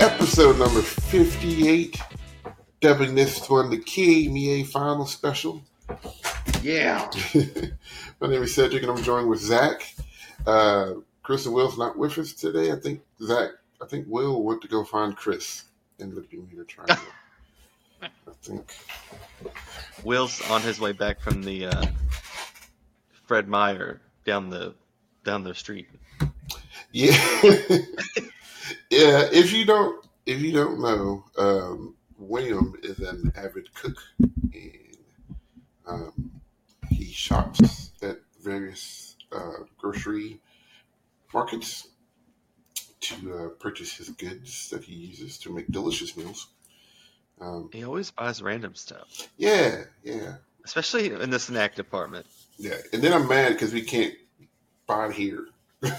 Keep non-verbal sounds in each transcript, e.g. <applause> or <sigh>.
Episode number 58. Dubbing this one the KMEA Final Special. Yeah. <laughs> My name is Cedric and I'm joined with Zach. Uh, Chris and Will's not with us today. I think Zach, I think Will went to go find Chris and looked in the Bermuda Triangle. <laughs> I think. Will's on his way back from the uh, Fred Meyer down the down the street. Yeah. <laughs> yeah, if you don't if you don't know, um, William is an avid cook and um, he shops at various uh, grocery markets to uh, purchase his goods that he uses to make delicious meals. Um, He always buys random stuff, yeah, yeah, especially in the snack department. yeah. And then I'm mad because we can't buy it here. <laughs>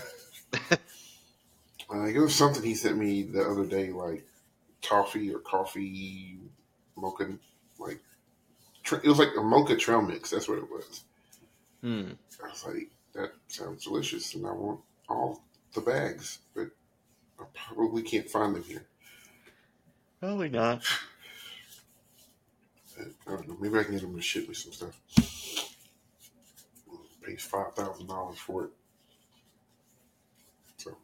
Like it was something he sent me the other day, like toffee or coffee mocha, like tr- it was like a mocha trail mix. That's what it was. Hmm. I was like, that sounds delicious, and I want all the bags, but I probably can't find them here. Probably not. I don't know. Maybe I can get them to ship me some stuff. Pays five thousand dollars for it. So,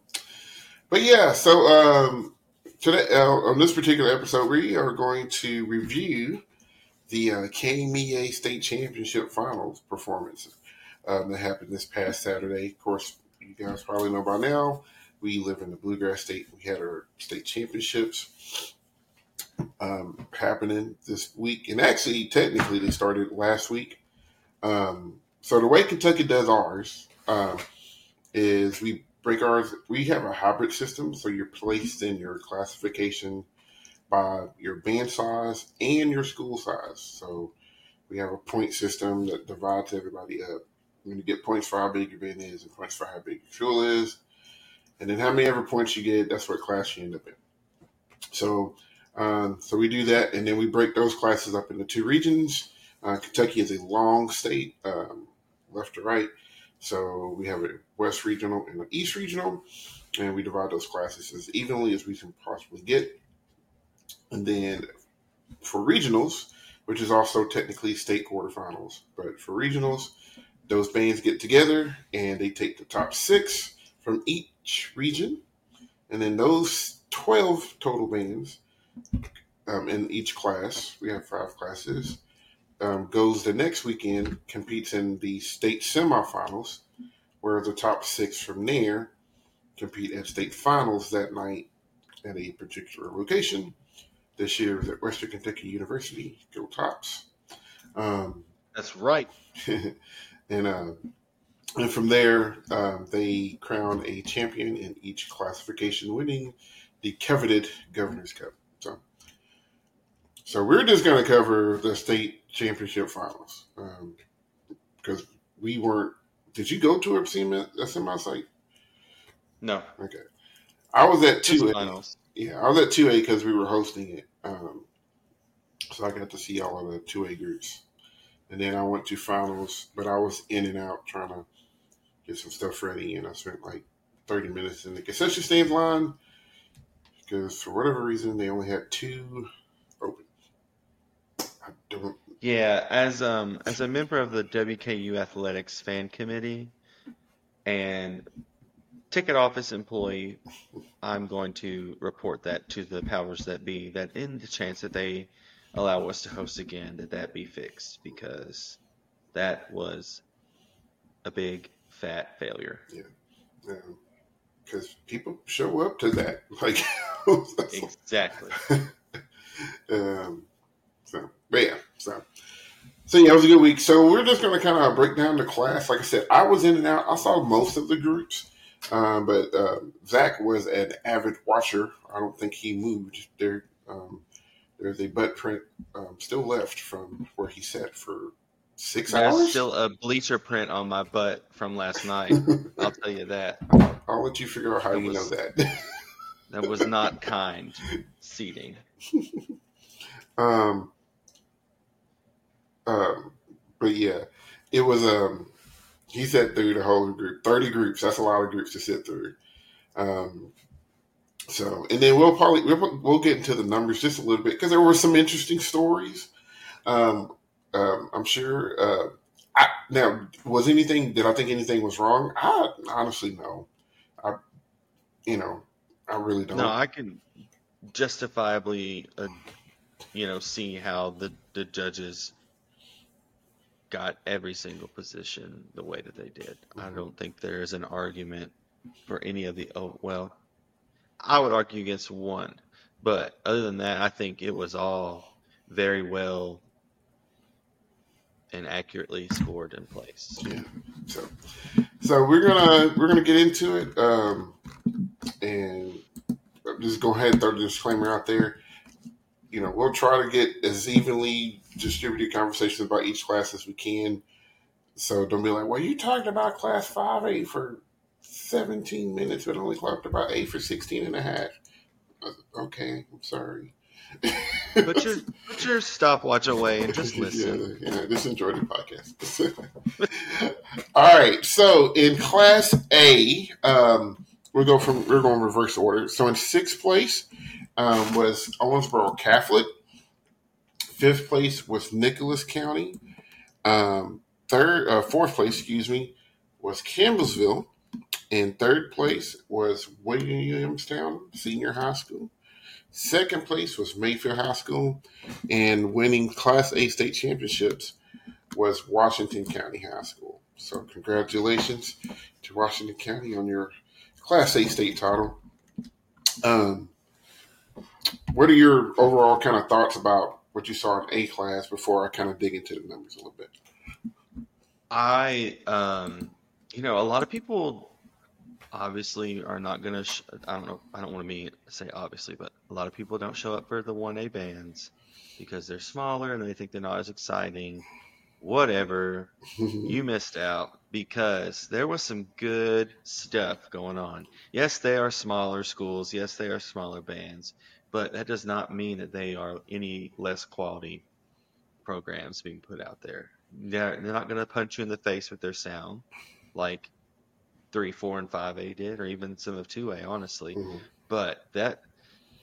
but yeah. So um, today uh, on this particular episode, we are going to review the uh, KMEA State Championship Finals performance um, that happened this past Saturday. Of course, you guys probably know by now. We live in the Bluegrass State. We had our state championships um, happening this week, and actually, technically, they started last week. Um, so the way Kentucky does ours um, is we break ours. We have a hybrid system, so you're placed in your classification by your band size and your school size. So we have a point system that divides everybody up. When you get points for how big your band is, and points for how big your school is, and then how many ever points you get, that's what class you end up in. So um, so we do that, and then we break those classes up into two regions. Uh, Kentucky is a long state, um, left to right. So we have a West Regional and an East Regional, and we divide those classes as evenly as we can possibly get. And then for regionals, which is also technically state quarterfinals, but for regionals, those bands get together and they take the top six from each region, and then those 12 total bands um, in each class. We have five classes. Um, goes the next weekend, competes in the state semifinals, where the top six from there compete at state finals that night at a particular location. This year is at Western Kentucky University. Go Tops! Um, That's right. <laughs> and uh, and from there, um, they crown a champion in each classification, winning the coveted Governor's Cup. So, so we're just going to cover the state championship finals because we weren't. Did you go to a semi, site? No. Okay, I was at two. A. Yeah, I was at two A because we were hosting it. Um, so I got to see all of the two A groups, and then I went to finals. But I was in and out trying to get some stuff ready, and I spent like thirty minutes in the concession stand line because for whatever reason they only had two open. I don't. Yeah, as um as a member of the WKU Athletics fan committee and ticket office employee, I'm going to report that to the powers that be that in the chance that they allow us to host again, that that be fixed because that was a big fat failure. Yeah, because people show up to that, like, <laughs> Exactly. <laughs> um, but yeah, so, so yeah, it was a good week. So we're just gonna kind of break down the class. Like I said, I was in and out. I saw most of the groups, um, but uh, Zach was an avid watcher. I don't think he moved. There, um, there's a butt print um, still left from where he sat for six There's hours. still a bleacher print on my butt from last night. <laughs> I'll tell you that. I'll let you figure out how That you know that. That was not kind seating. <laughs> Um, um, but yeah, it was. Um, he sat through the whole group, thirty groups. That's a lot of groups to sit through. Um, So, and then we'll probably we'll, we'll get into the numbers just a little bit because there were some interesting stories. Um, um, I'm sure. Uh, I, now, was anything? Did I think anything was wrong? I honestly no. I, you know, I really don't. No, I can justifiably, uh, you know, see how the the judges got every single position the way that they did. I Mhm. don't think there is an argument for any of the. Oh, well, I would argue against one, but other than that, I think it was all very well and accurately scored in place. Yeah. So, so we're gonna we're gonna get into it, um, and just go ahead and throw the disclaimer out there. You know, we'll try to get as evenly distributed conversations about each class as we can. So don't be like, "Well, you talked about class five A for 17 minutes, but only talked about A for 16 and a half." Uh, Okay, I'm sorry. Put your put your stopwatch away and just <laughs> listen. Yeah, yeah, just enjoy the podcast. <laughs> All right. So in Class A, um, we go from we're going reverse order. So in sixth place um, was Owensboro Catholic. Fifth place was Nicholas County. Um, third, uh, fourth place, excuse me, was Campbellsville, and third place was Williamstown Senior High School. Second place was Mayfield High School, and winning Class A state championships was Washington County High School. So, congratulations to Washington County on your Class A state title. Um, what are your overall kind of thoughts about what you saw in A class before I kind of dig into the numbers a little bit? I, um, you know, a lot of people obviously are not gonna. Sh- I don't know. I don't want to mean say obviously, but a lot of people don't show up for the one A bands because they're smaller and they think they're not as exciting. Whatever, <laughs> you missed out because there was some good stuff going on. Yes, they are smaller schools. Yes, they are smaller bands, but that does not mean that they are any less quality programs being put out there. They're, they're not going to punch you in the face with their sound like 3, 4, and 5A did, or even some of 2A, honestly. Mhm. But that,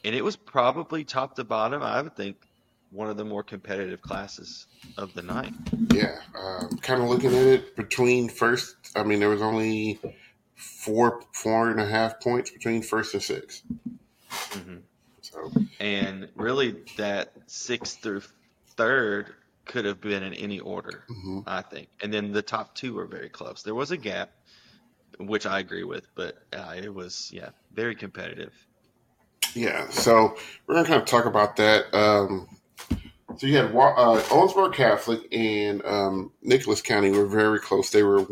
and it was probably top to bottom, I would think, one of the more competitive classes of the night. Yeah, um, kind of looking at it between first. I mean, there was only four, four and a half points between first and sixth. hmm So, And really, that sixth through third could have been in any order, mhm. I think. And then the top two were very close. There was a gap, which I agree with, but uh, it was, yeah, very competitive. yeah. So we're gonna kind of talk about that. Um, so you had uh, Owensboro Catholic and um, Nicholas County were very close. They were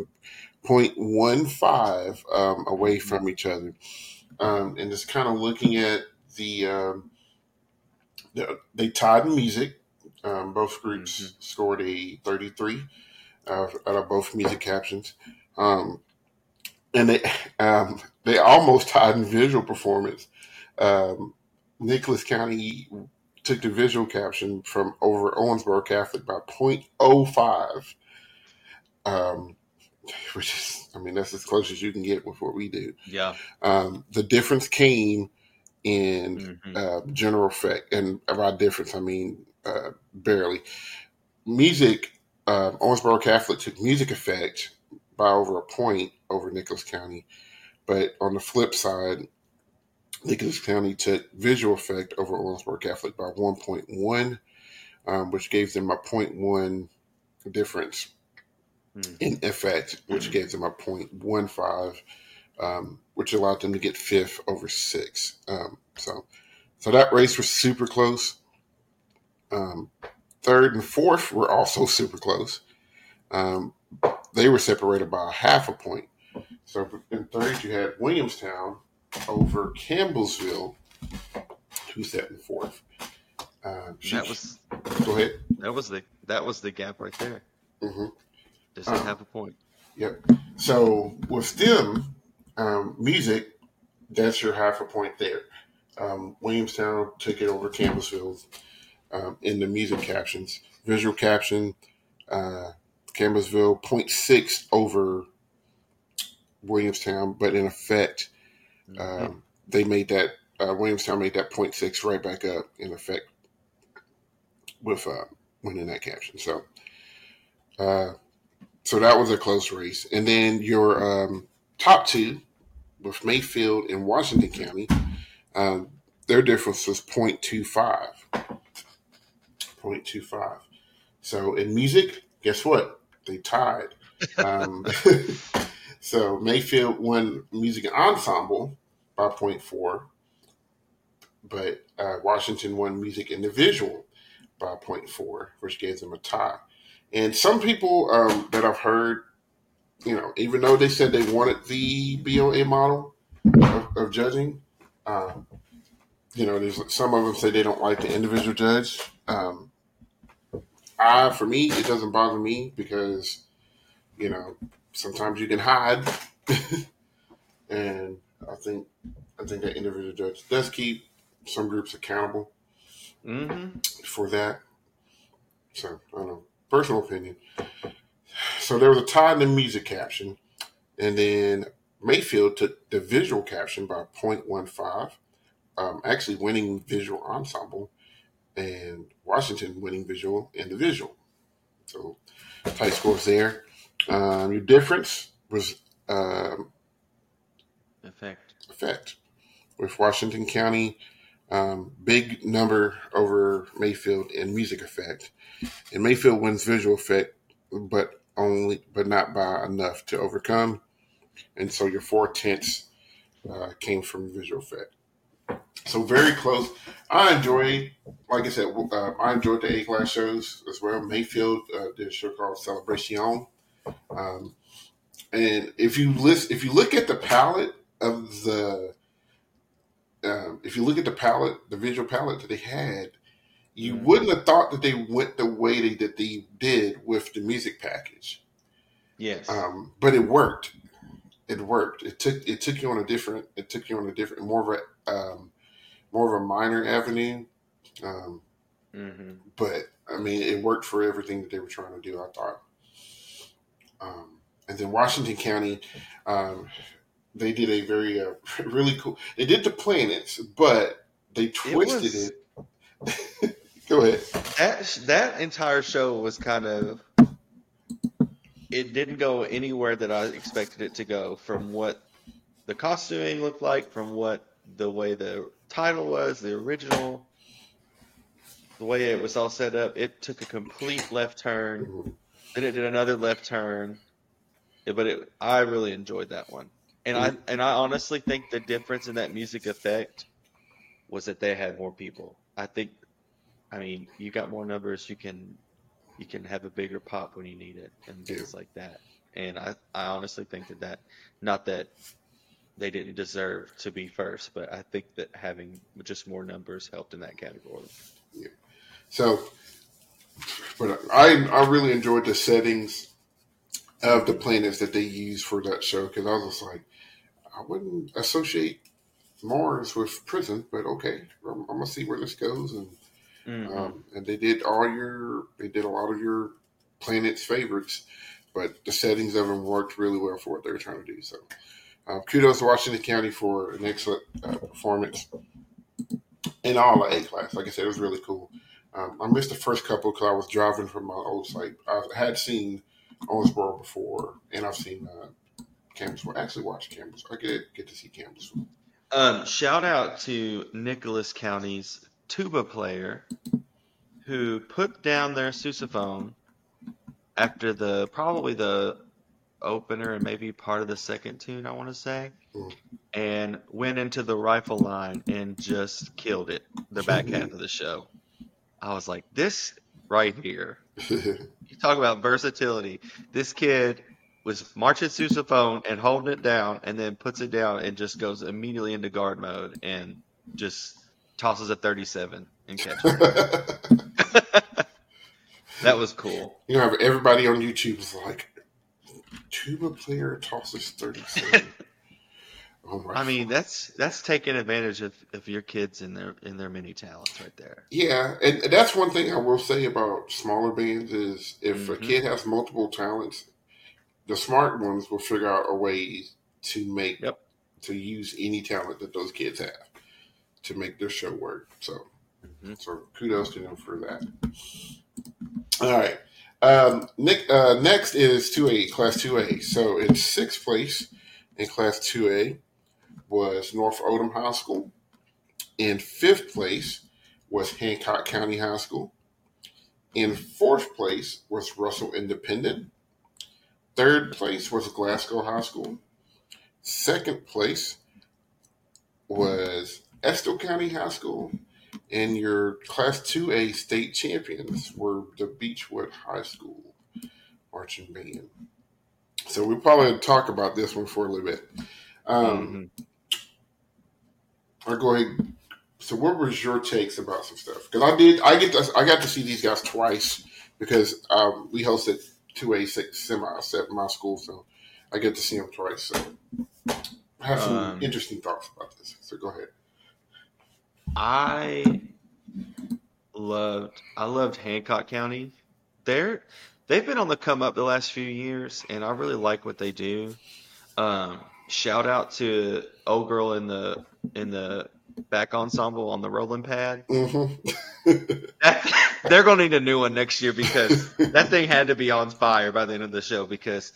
0.15 um, away from each other. Um, and just kind of looking at the, um, the they tied in music. Um, both groups Mhm. scored a 33 uh, out of both music captions. Um, and they um, they almost tied in visual performance. Um, Nicholas County took the visual caption from over Owensboro Catholic by 0.05, um, which is, I mean, that's as close as you can get with what we do. Yeah. Um, the difference came in hmm uh, general effect, and by difference, I mean uh, barely. Music, uh, Owensboro Catholic took music effect by over a point over Nicholas County, but on the flip side, Nicholas County took visual effect over Owensboro Catholic by 1.1, um, which gave them a 0.1 difference Mm. in effect, which gave them a 0.15, um, which allowed them to get fifth over six. Um, so, so that race was super close. Um, third and fourth were also <laughs> super close. Um, they were separated by a half a point. So in third, you had Williamstown over Campbellsville, who sat in fourth. Um, she- That was go ahead. that was the that was the gap right there. hmm Just Uh, half a point. Yep. So with them, um, music, that's your half a point there. Um, Williamstown took it over Campbellsville um, in the music captions. Visual caption, uh, Campbellsville 0.6 over Williamstown, but in effect, Mhm. um, they made that uh, Williamstown made that point six right back up in effect with uh, winning that caption. So, uh, so that was a close race. And then your um, top two with Mayfield and Washington County, um, their difference was 0.25. 0.25. So in music, guess what? They tied. Um, <laughs> so Mayfield won music ensemble by 0.4, but uh, Washington won music individual by 0.4, which gave them a tie. And some people um, that I've heard, you know, even though they said they wanted the BOA model of, of judging, um, you know, there's some of them say they don't like the individual judge. Um, I, for me, it doesn't bother me because, you know, sometimes you can hide, <laughs> and I think I think that individual judge does keep some groups accountable Mm-hmm. for that. So I don't know, personal opinion. So there was a tie in the music caption, and then Mayfield took the visual caption by 0.15, um, actually winning visual ensemble, and Washington winning visual individual. So tight scores there. Um, your difference was um, Effect. effect with Washington County. Um, big number over Mayfield in music effect, and Mayfield wins visual effect, but only but not by enough to overcome. And so your four tenths uh, came from visual effect. So very close. I enjoy, like I said, uh, I enjoyed the A class shows as well. Mayfield uh, did a show called Celebration. Um, and if you list, if you look at the palette of the um, if you look at the palette, the visual palette that they had, you Mhm. wouldn't have thought that they went the way they, that they did with the music package. Yes. Um, but it worked. It worked. It took it took you on a different. It took you on a different, more of a um, more of a minor avenue. Um, mm-hmm. but I mean, it worked for everything that they were trying to do. I thought. Um, and then Washington County, um, they did a very uh, <laughs> really cool. They did the planets, but they twisted was- it. <laughs> Go ahead. That that entire show was kind of. It didn't go anywhere that I expected it to go. From what the costuming looked like, from what the way the title was, the original, the way it was all set up, it took a complete left turn. Then it did another left turn. But it, I really enjoyed that one, and I and I honestly think the difference in that music effect was that they had more people. I think, I mean, you got more numbers, you can you can have a bigger pop when you need it, and things like that. And I I honestly think that that not that they didn't deserve to be first, but I think that having just more numbers helped in that category. Yeah. So, but I I really enjoyed the settings of the planets that they used for that show because I was just like, I wouldn't associate Mars with prison, but okay, I'm, I'm gonna see where this goes, and Mhm. um, and they did all your they did a lot of your planets favorites, but the settings of them worked really well for what they were trying to do. So, um, kudos to Washington County for an excellent uh, performance in all the A class. Like I said, it was really cool. Um, I missed the first couple because I was driving from my old site. I had seen Owensboro before, and I've seen uh, Campbellsville. I actually watched Campbellsville. I get get to see Campbellsville. Um, shout out to Nicholas County's tuba player who put down their sousaphone after the probably the opener and maybe part of the second tune, I want to say, Mm. and went into the rifle line and just killed it the back half of the show. I was like, this right here. <laughs> You talk about versatility. This kid was marching sousaphone and holding it down, and then puts it down and just goes immediately into guard mode and just tosses a 37 and catches. <laughs> <laughs> that was cool. you know, everybody on YouTube is like, tuba player tosses thirty seven. <laughs> oh! I mean, that's that's taking advantage of, of your kids and their in their many talents right there. Yeah, and that's one thing I will say about smaller bands is if a Mhm. kid has multiple talents, the smart ones will figure out a way to make Yep. to use any talent that those kids have. To make their show work. So, Mhm. so kudos to them for that. All right. Um, Nick, uh, next is 2A, Class 2A. So in sixth place in Class 2A was North Oldham High School. In fifth place was Hancock County High School. In fourth place was Russell Independent. Third place was Glasgow High School. Second place was Estill County High School. And your Class 2A state champions were the Beechwood High School marching band. So we'll probably talk about this one for a little bit. Um, Mhm. I'll go ahead. So, what was your takes about some stuff? Because I did, I get, to, I got to see these guys twice because um, we hosted two A Six semis at my school, so I get to see them twice. So, I have some Um, interesting thoughts about this. So, go ahead. I loved I loved Hancock County. They're they've been on the come up the last few years, and I really like what they do. Um, shout out to old girl in the in the back ensemble on the rolling pad. Mm-hmm. That, <laughs> they're gonna need a new one next year because that thing had to be on fire by the end of the show because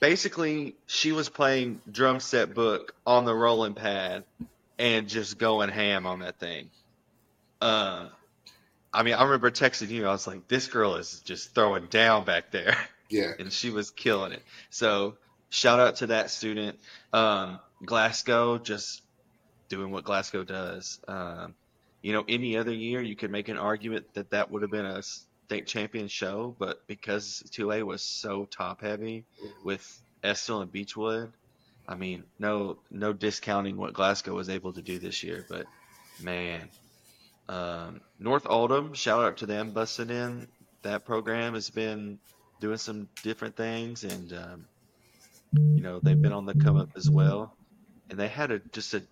basically she was playing drum set book on the rolling pad and just going ham on that thing. Uh, I mean, I remember texting you. I was like, "This girl is just throwing down back there," <laughs> yeah. and she was killing it. So shout out to that student. Um, Glasgow just doing what Glasgow does. Um, you know, any other year you could make an argument that that would have been a state champion show, but because 2A was so top heavy with Estill and Beechwood, I mean, no no discounting what Glasgow was able to do this year, but man, um, North Oldham, shout out to them busting in. That program has been doing some different things, and um, you know they've been on the come up as well. And they had a just a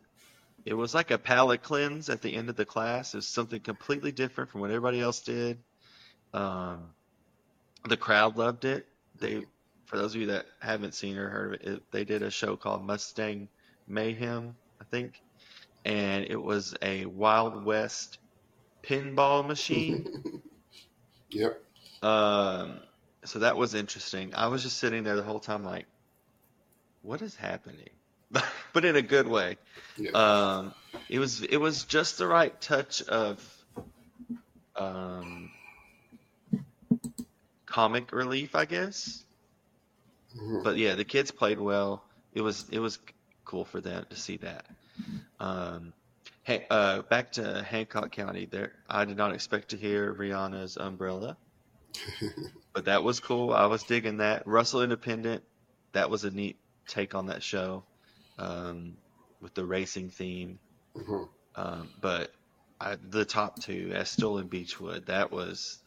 it was like a palate cleanse at the end of the class. It was something completely different from what everybody else did. Um, the crowd loved it. They, for those of you that haven't seen or heard of it, it they did a show called Mustang Mayhem, I think, and it was a Wild West pinball machine. <laughs> Yep. Um, so that was interesting. I was just sitting there the whole time, like, what is happening? <laughs> but in a good way. Yeah. Um, it was it was just the right touch of um, comic relief, I guess. Mhm. But yeah, the kids played well. It was it was cool for them to see that. Um, hey, uh, back to Hancock County. There, I did not expect to hear Rihanna's Umbrella, <laughs> but that was cool. I was digging that. Russell Independent. That was a neat take on that show, um, with the racing theme. Mhm. Um, but I, the top two, Estill and Beechwood, that was,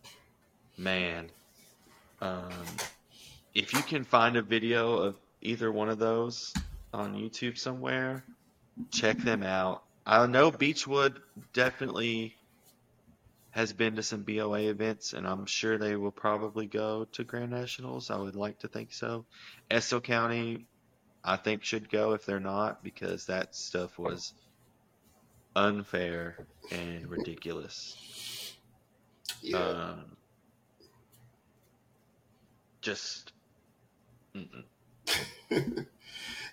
man. Um, if you can find a video of either one of those on YouTube somewhere, check them out. I know Beechwood definitely has been to some BOA events, and I'm sure they will probably go to Grand Nationals. I would like to think so. Estill County, I think should go if they're not, because that stuff was unfair and ridiculous. Yeah. Um, just. <laughs>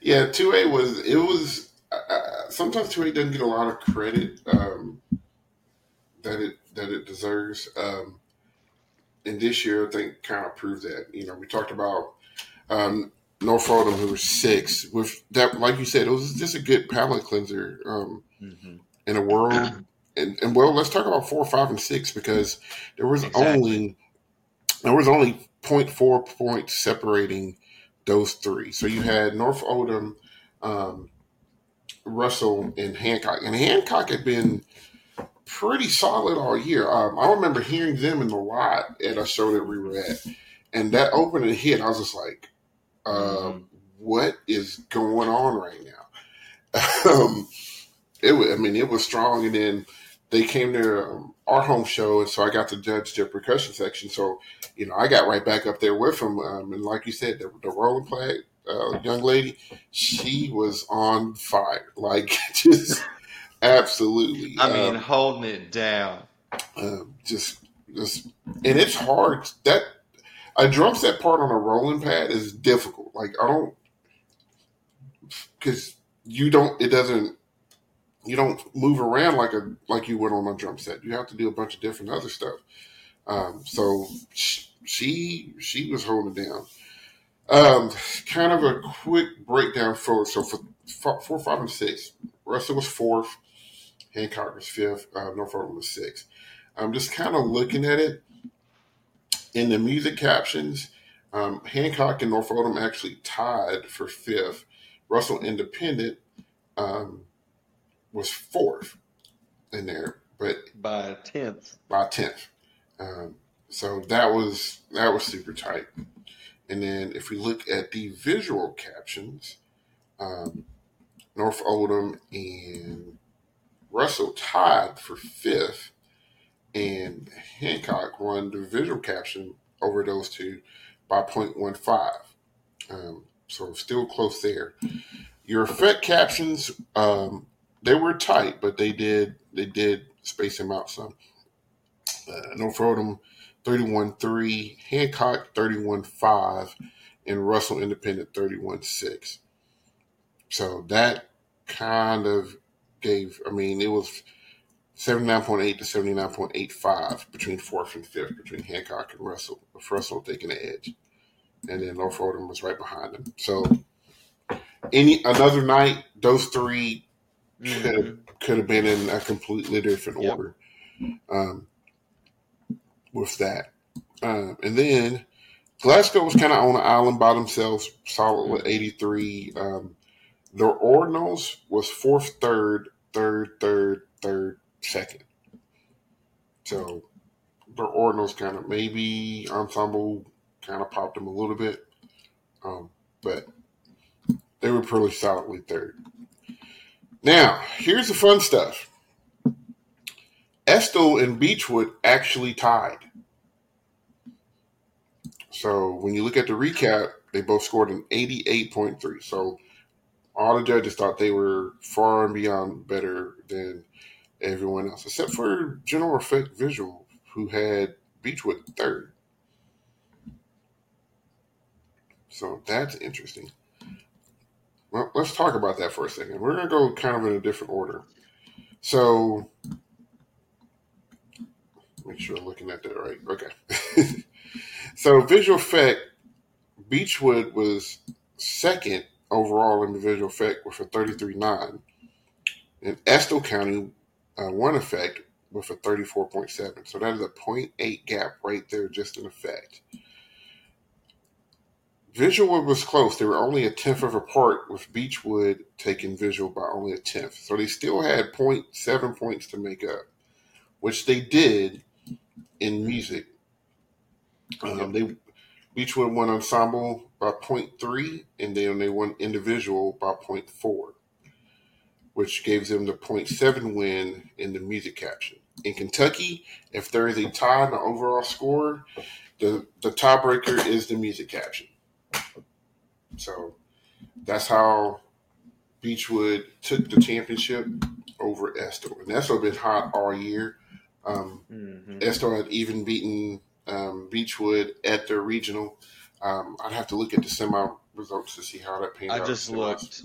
yeah, two A was it was uh, uh, sometimes two A doesn't get a lot of credit um, that it that it deserves. Um, and this year, I think kind of proved that. You know, we talked about um, North Oldham, who was six. With that, like you said, it was just a good palate cleanser um, Mhm. in a world. And, and well, let's talk about four, five, and six because there was Exactly. only there was only 0.4 points separating those three. So you had North Oldham, um, Russell, and Hancock. And Hancock had been pretty solid all year. Um, I remember hearing them in the lot at a show that we were at. And that opening hit, I was just like, uh, what is going on right now? <laughs> um, it was, I mean, it was strong. And then they came to our home show, and so I got to judge their percussion section. So, you know, I got right back up there with them. Um, and like you said, the, the rolling flag uh, young lady, she was on fire. <laughs> Like, just Absolutely. I mean, Um, holding it down. um, just, just, and it's hard. That a drum set part on a rolling pad is difficult. Like I don't, because you don't. It doesn't. You don't move around like a like you would on a drum set. You have to do a bunch of different other stuff. Um, so she she was holding down. Um, kind of a quick breakdown for so for four, five, and six. Russell was fourth. Hancock was fifth. Uh, Norfolk was sixth. I'm just kind of looking at it in the music captions. Um, Hancock and North actually tied for fifth. Russell Independent um, was fourth in there, but by tenth. by tenth. Um, so that was that was super tight. And then if we look at the visual captions, um, North Oldham and Russell tied for fifth, and Hancock won the visual caption over those two by 0.15. Um, so still close there. Your effect captions, um, they were tight, but they did they did space him out some. Uh, North Oldham 31-3, Hancock 31-5, and Russell Independent 31-6. So that kind of gave, I mean, it was 79.8 to 79.85 between fourth and fifth, between Hancock and Russell, with Russell taking the edge. And then North Oldham was right behind him. So any another night, those three could have Mhm. could have been in a completely different Yep. order um, with that. Um, and then Glasgow was kind of on an island by themselves, solid with 83. Um, the Ordinals was fourth, third, third, third, third, second. So the Ordinals kind of maybe ensemble kind of popped them a little bit, um, but they were pretty solidly third. Now, here's the fun stuff. Estill and Beechwood actually tied. So when you look at the recap, they both scored an 88.3. So all the judges thought they were far and beyond better than everyone else, except for General Effect Visual, who had Beechwood third. So that's interesting. Well, let's talk about that for a second. We're going to go kind of in a different order. So, make sure I'm looking at that right. Okay. <laughs> so, visual effect, Beechwood was second overall in the visual effect with a 33.9. And Estill County, uh, one effect with a 34.7. So, that is a 0.8 gap right there just in effect. Visual was close. They were only a tenth of apart, with Beechwood taking visual by only a tenth. So they still had 0.7 points to make up, which they did in music. Um, they Beechwood won ensemble by 0.3, and then they won individual by 0.4, which gives them the 0.7 win in the music caption. In Kentucky, if there is a tie in the overall score, the, the tiebreaker is the music caption. So that's how Beechwood took the championship over Estill. And Estill been hot all year. Um, Mhm. Estill had even beaten um, Beechwood at their regional. Um, I'd have to look at the semi results to see how that panned out. I just looked.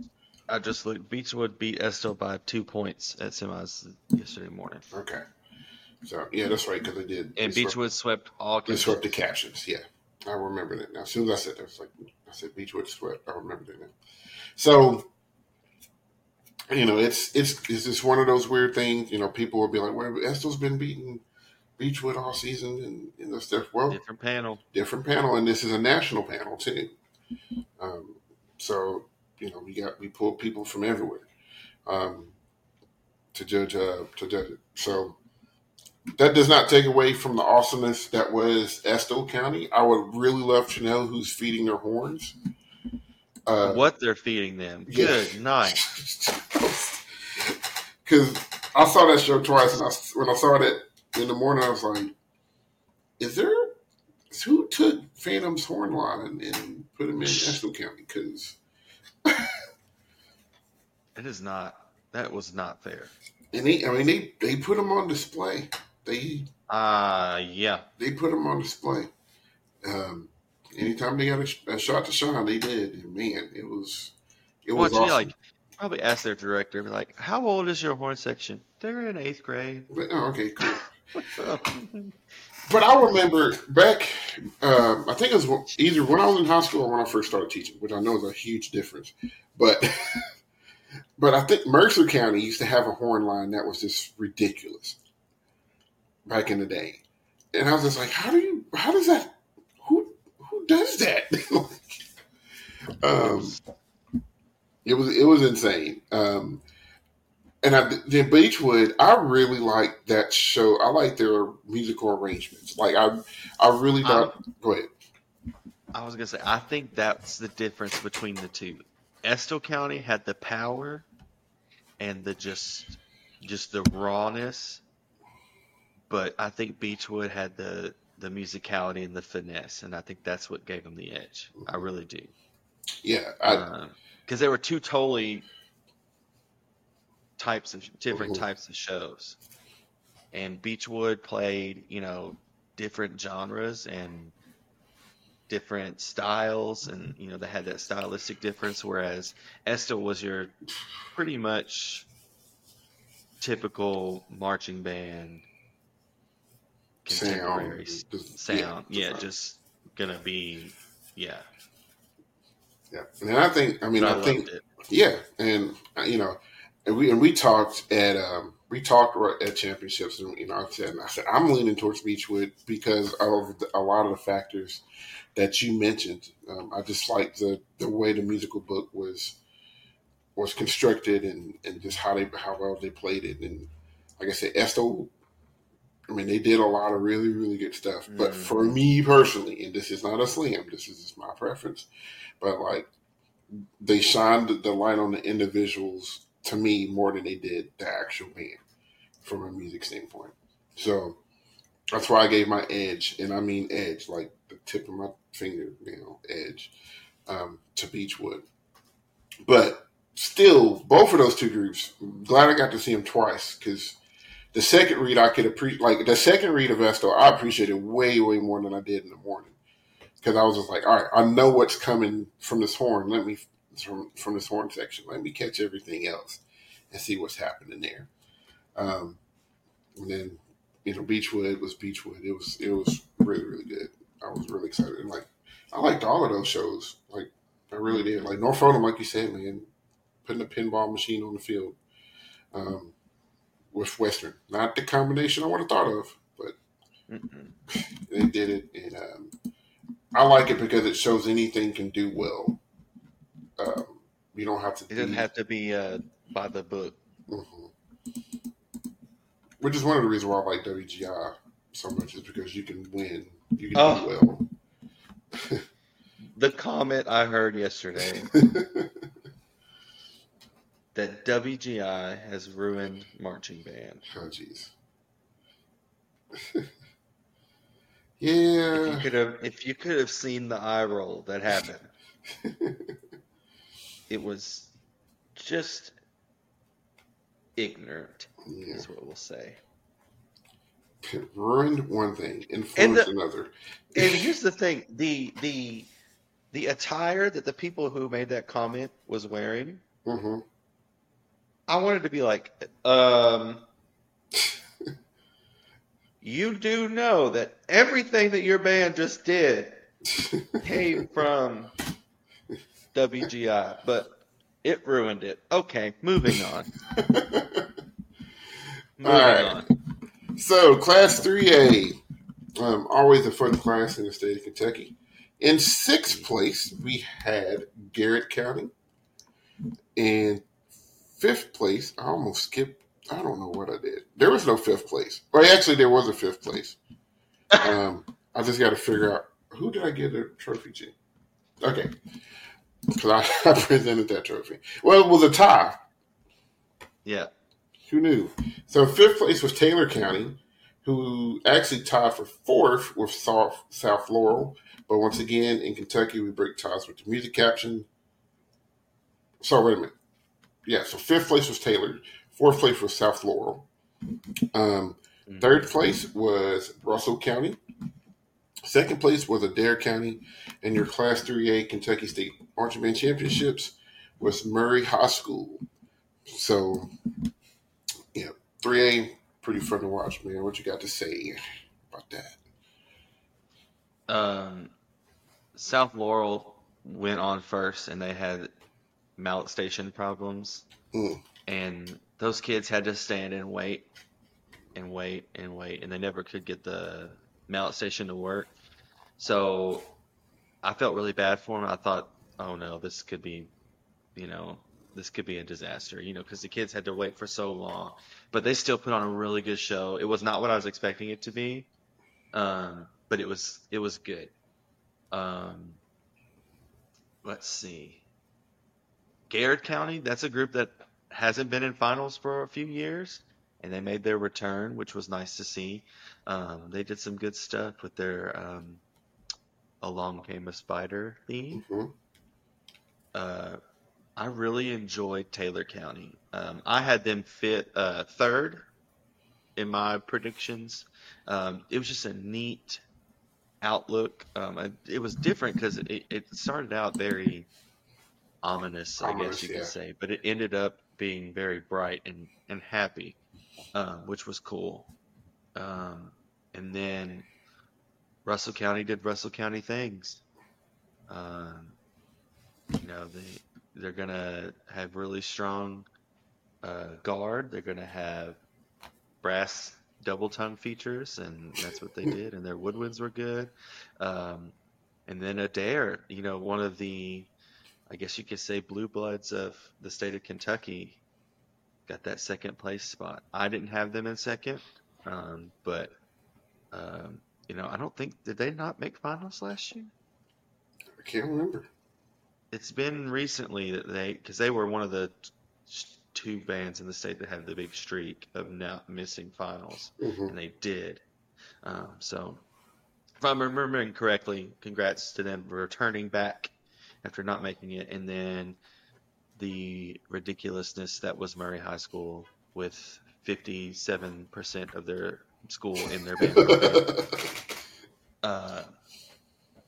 I just looked. Beechwood beat Estill by two points at semis yesterday morning, Okay. So, yeah, that's right, because they did. and they swept- Beechwood swept all. They swept the captions, yeah. I remember that now. As soon as I said that, I was like, I said Beechwood Sweat. I remember that now. So, you know, it's it's it's just one of those weird things. You know, people will be like, "Well, Estill's been beating Beechwood all season," and and that stuff. Well, Different panel. different panel, and this is a national panel too. Um, so, you know, we got we pulled people from everywhere um, to judge uh, to judge it. So that does not take away from the awesomeness that was Estill County. I would really love to know who's feeding their horns. Uh, what they're feeding them. yeah. Good night. <laughs> Because I saw that show twice, and I, when I saw that in the morning, I was like, "Is there who took Phantom's horn line and put him in Estill County?" Because It is not. That was not fair. and they, I mean, they they put them on display. They Uh, yeah. they put them on display. Um, anytime they got a, a shot to shine, they did. And man, it was it Well, was awesome. like, probably ask their director, like, how old is your horn section? They're in eighth grade. but, oh, okay, cool. <laughs> What's up? But I remember back, um, I think it was either when I was in high school or when I first started teaching, which I know is a huge difference. But <laughs> but I think Mercer County used to have a horn line that was just ridiculous back in the day, and I was just like, how do you, how does that, who who does that? <laughs> um, it was it was insane. Um, and I, then Beechwood, I really like that show. I like their musical arrangements. Like I, I really thought. go ahead. I was gonna say, I think that's the difference between the two. Estill County had the power and the just, just the rawness, but I think Beechwood had the the musicality and the finesse, and I think that's what gave them the edge. I really do. Yeah, because they were two totally types of different Mhm. types of shows, and Beechwood played you know different genres and different styles, and you know they had that stylistic difference. Whereas Estill was your pretty much typical marching band contemporary sound, just- sound. Yeah, right. just gonna be yeah. yeah. And I think, I mean, But I, I think, it. yeah, and uh, you know, and we and we talked at um, we talked at championships, and you know, I said, I said I'm leaning towards Beechwood because of the, a lot of the factors that you mentioned. Um, I just like the the way the musical book was was constructed and and just how they how well they played it, and like I said, Estill. I mean, they did a lot of really, really good stuff. But Mhm. for me personally, and this is not a slam, this is just my preference. But like, they shined the light on the individuals to me more than they did the actual band from a music standpoint. So that's why I gave my edge, and I mean edge, like the tip of my finger, you know, edge, um, to Beechwood. But still, both of those two groups, glad I got to see them twice because the second read I could appreciate, like the second read of Estill, I appreciated way, way more than I did in the morning because I was just like, all right, I know what's coming from this horn. Let me from from this horn section. Let me catch everything else and see what's happening there. Um, and then you know, Beechwood was Beechwood. It was it was really really good. I was really excited. And like I liked all of those shows. Like I really did. Like North like you said, man, putting a pinball machine on the field um, with Western. Not the combination I would have thought of, but Mm-mm. they did it, and um, I like it because it shows anything can do well. Um, you don't have to. It doesn't be- have to be uh, by the book. Mhm. Which is one of the reasons why I like WGI so much is because you can win, you can Oh. do well. <laughs> The comment I heard yesterday <laughs> that WGI has ruined marching band. oh jeez. <laughs> If you yeah, could have, if you could have seen the eye roll that happened, <laughs> it was just ignorant, yeah. is what we'll say. It ruined one thing, influenced another. And <laughs> here's the thing: the the the attire that the people who made that comment was wearing, hmm I wanted to be like, um, you do know that everything that your band just did came from WGI, but it ruined it. Okay, moving on. <laughs> Moving right. on. So, Class 3A, um, always a fun class in the state of Kentucky. In sixth place, we had Garrard County. In fifth place, I almost skipped. I don't know what I did. There was no fifth place. Well, actually, there was a fifth place. Um, I just got to figure out who did I give the trophy to. Okay, because I, <laughs> I presented that trophy. Well, it was a tie. Yeah. Who knew? So fifth place was Taylor County, who actually tied for fourth with South, South Laurel. But once again, in Kentucky, we break ties with the music caption. So wait a minute. Yeah, so fifth place was Taylor. Fourth place was South Laurel. Um, third place was Russell County. Second place was Adair County. And your Class 3A Kentucky State Marching Band Championships was Murray High School. So, yeah, 3A, pretty fun to watch, man. What you got to say about that? Um, South Laurel went on first, and they had mallet station problems, Mm. and those kids had to stand and wait and wait and wait, and they never could get the mallet station to work. So I felt really bad for them. I thought, oh no, this could be, you know, this could be a disaster, you know, because the kids had to wait for so long. But they still put on a really good show. It was not what I was expecting it to be, um, but it was it was good. Um, let's see. Garrard County, that's a group that hasn't been in finals for a few years, and they made their return, which was nice to see. Um, they did some good stuff with their um, Along Came a Spider theme. hmm Uh, I really enjoyed Taylor County. Um, I had them fit uh, third in my predictions. Um, it was just a neat outlook. Um, it was different because it, it started out very ominous, I guess you yeah. could say, but it ended up being very bright and, and happy, um, which was cool. Um, and then Russell County did Russell County things. Um, you know, they they're gonna have really strong uh, guard. They're gonna have brass double tongue features, and that's what they did. And their woodwinds were good. Um, and then Adair, you know, one of the, I guess you could say, blue bloods of the state of Kentucky, got that second place spot. I didn't have them in second, um, but um, you know, I don't think did they not make finals last year? I can't remember. It's been recently that they, because they were one of the t- two bands in the state that had the big streak of not missing finals, hmm and they did. Um, so, if I'm remembering correctly, congrats to them for returning back after not making it, and then the ridiculousness that was Murray High School with 57% of their school in their band. <laughs> Uh,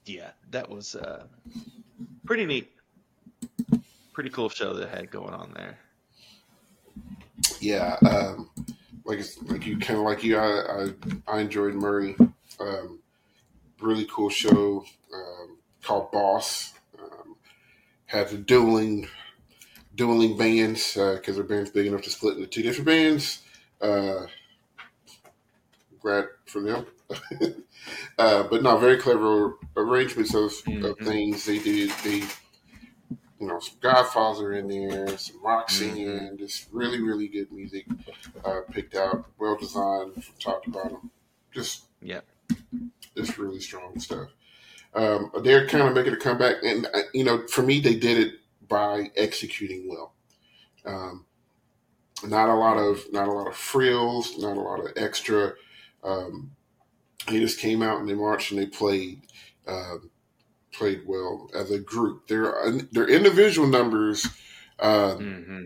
yeah, that was uh, pretty neat. Pretty cool show that had going on there. yeah, um, like like you kind of like you, I, I I enjoyed Murray. Um, really cool show um, called Boss. Had the dueling dueling bands because their band's big enough to split into two different bands. Uh, glad for them. <laughs> uh, but no, very clever arrangements of, of Mhm. things they did. They, you know, some Godfather in there, some rock singing, just really, really good music uh, picked out, well designed from top to bottom. Just, Yeah. just really strong stuff. Um, they're kind of making a comeback, and uh, you know, for me, they did it by executing well. Um, not a lot of not a lot of frills, not a lot of extra. Um, they just came out and they marched and they played um, played well as a group. Their their individual numbers um, hmm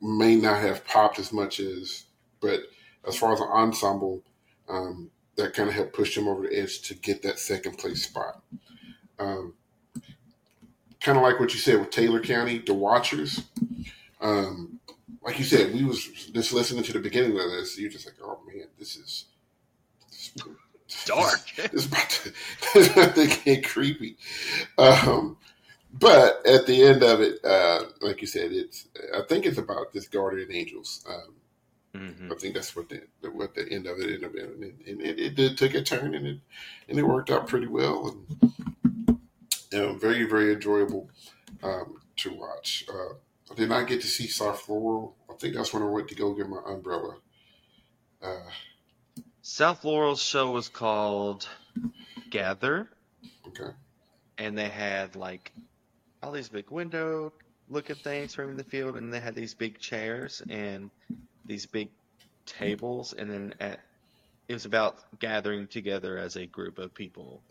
may not have popped as much as, but as far as an ensemble, um, that kind of helped push them over the edge to get that second place spot. Um, kind of like what you said with Taylor County, the Watchers. Um, like you said, we was just listening to the beginning of this. You're just like, oh man, this is this, Dark. <laughs> This, is about to, <laughs> this about to get creepy. Um, but at the end of it, uh, like you said, it's I think it's about this guardian angels. Um, hmm I think that's what the what the end of it ended up being, and, and it, it did take a turn, and it and it worked out pretty well, and you know, very very enjoyable um, to watch. Uh, I did not get to see South Laurel. I think that's when I went to go get my umbrella. Uh, South Laurel's show was called Gather, okay, and they had like all these big window looking things framing the field, and they had these big chairs and these big tables, and then at, it was about gathering together as a group of people.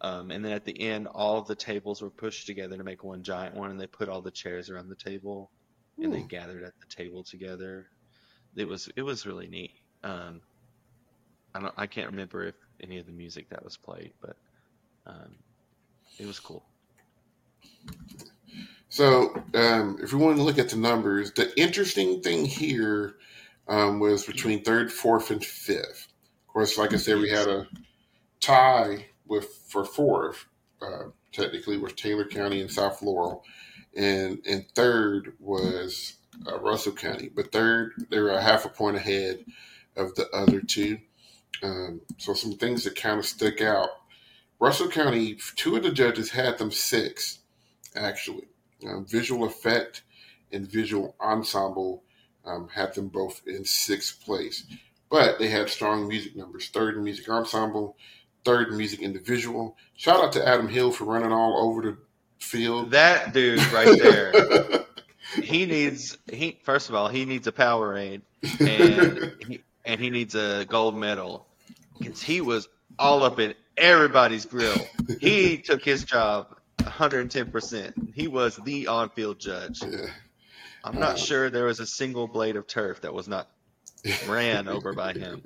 Um, and then at the end, all of the tables were pushed together to make one giant one, and they put all the chairs around the table, and they gathered at the table together. it was it was really neat. Um, I don't I can't remember if any of the music that was played, but um, it was cool. So, um, if we want to look at the numbers, the interesting thing here um, was between third, fourth, and fifth. Of course, like I said, we had a tie with for fourth, uh, technically, with Taylor County and South Laurel, and and third was uh, Russell County. But third, they were a half a point ahead of the other two. Um, so some things that kind of stick out. Russell County, two of the judges had them six, actually. Um, visual effect and visual ensemble um, had them both in sixth place. But they had strong music numbers third in music ensemble, third in music individual. Shout out to Adam Hill for running all over the field. That dude right there. <laughs> he needs he first of all he needs a Powerade and he, and he needs a gold medal because he was all up in everybody's grill. He <laughs> took his job 110%. He was the on-field judge. Yeah. I'm not sure there was a single blade of turf that was not ran <laughs> over by him.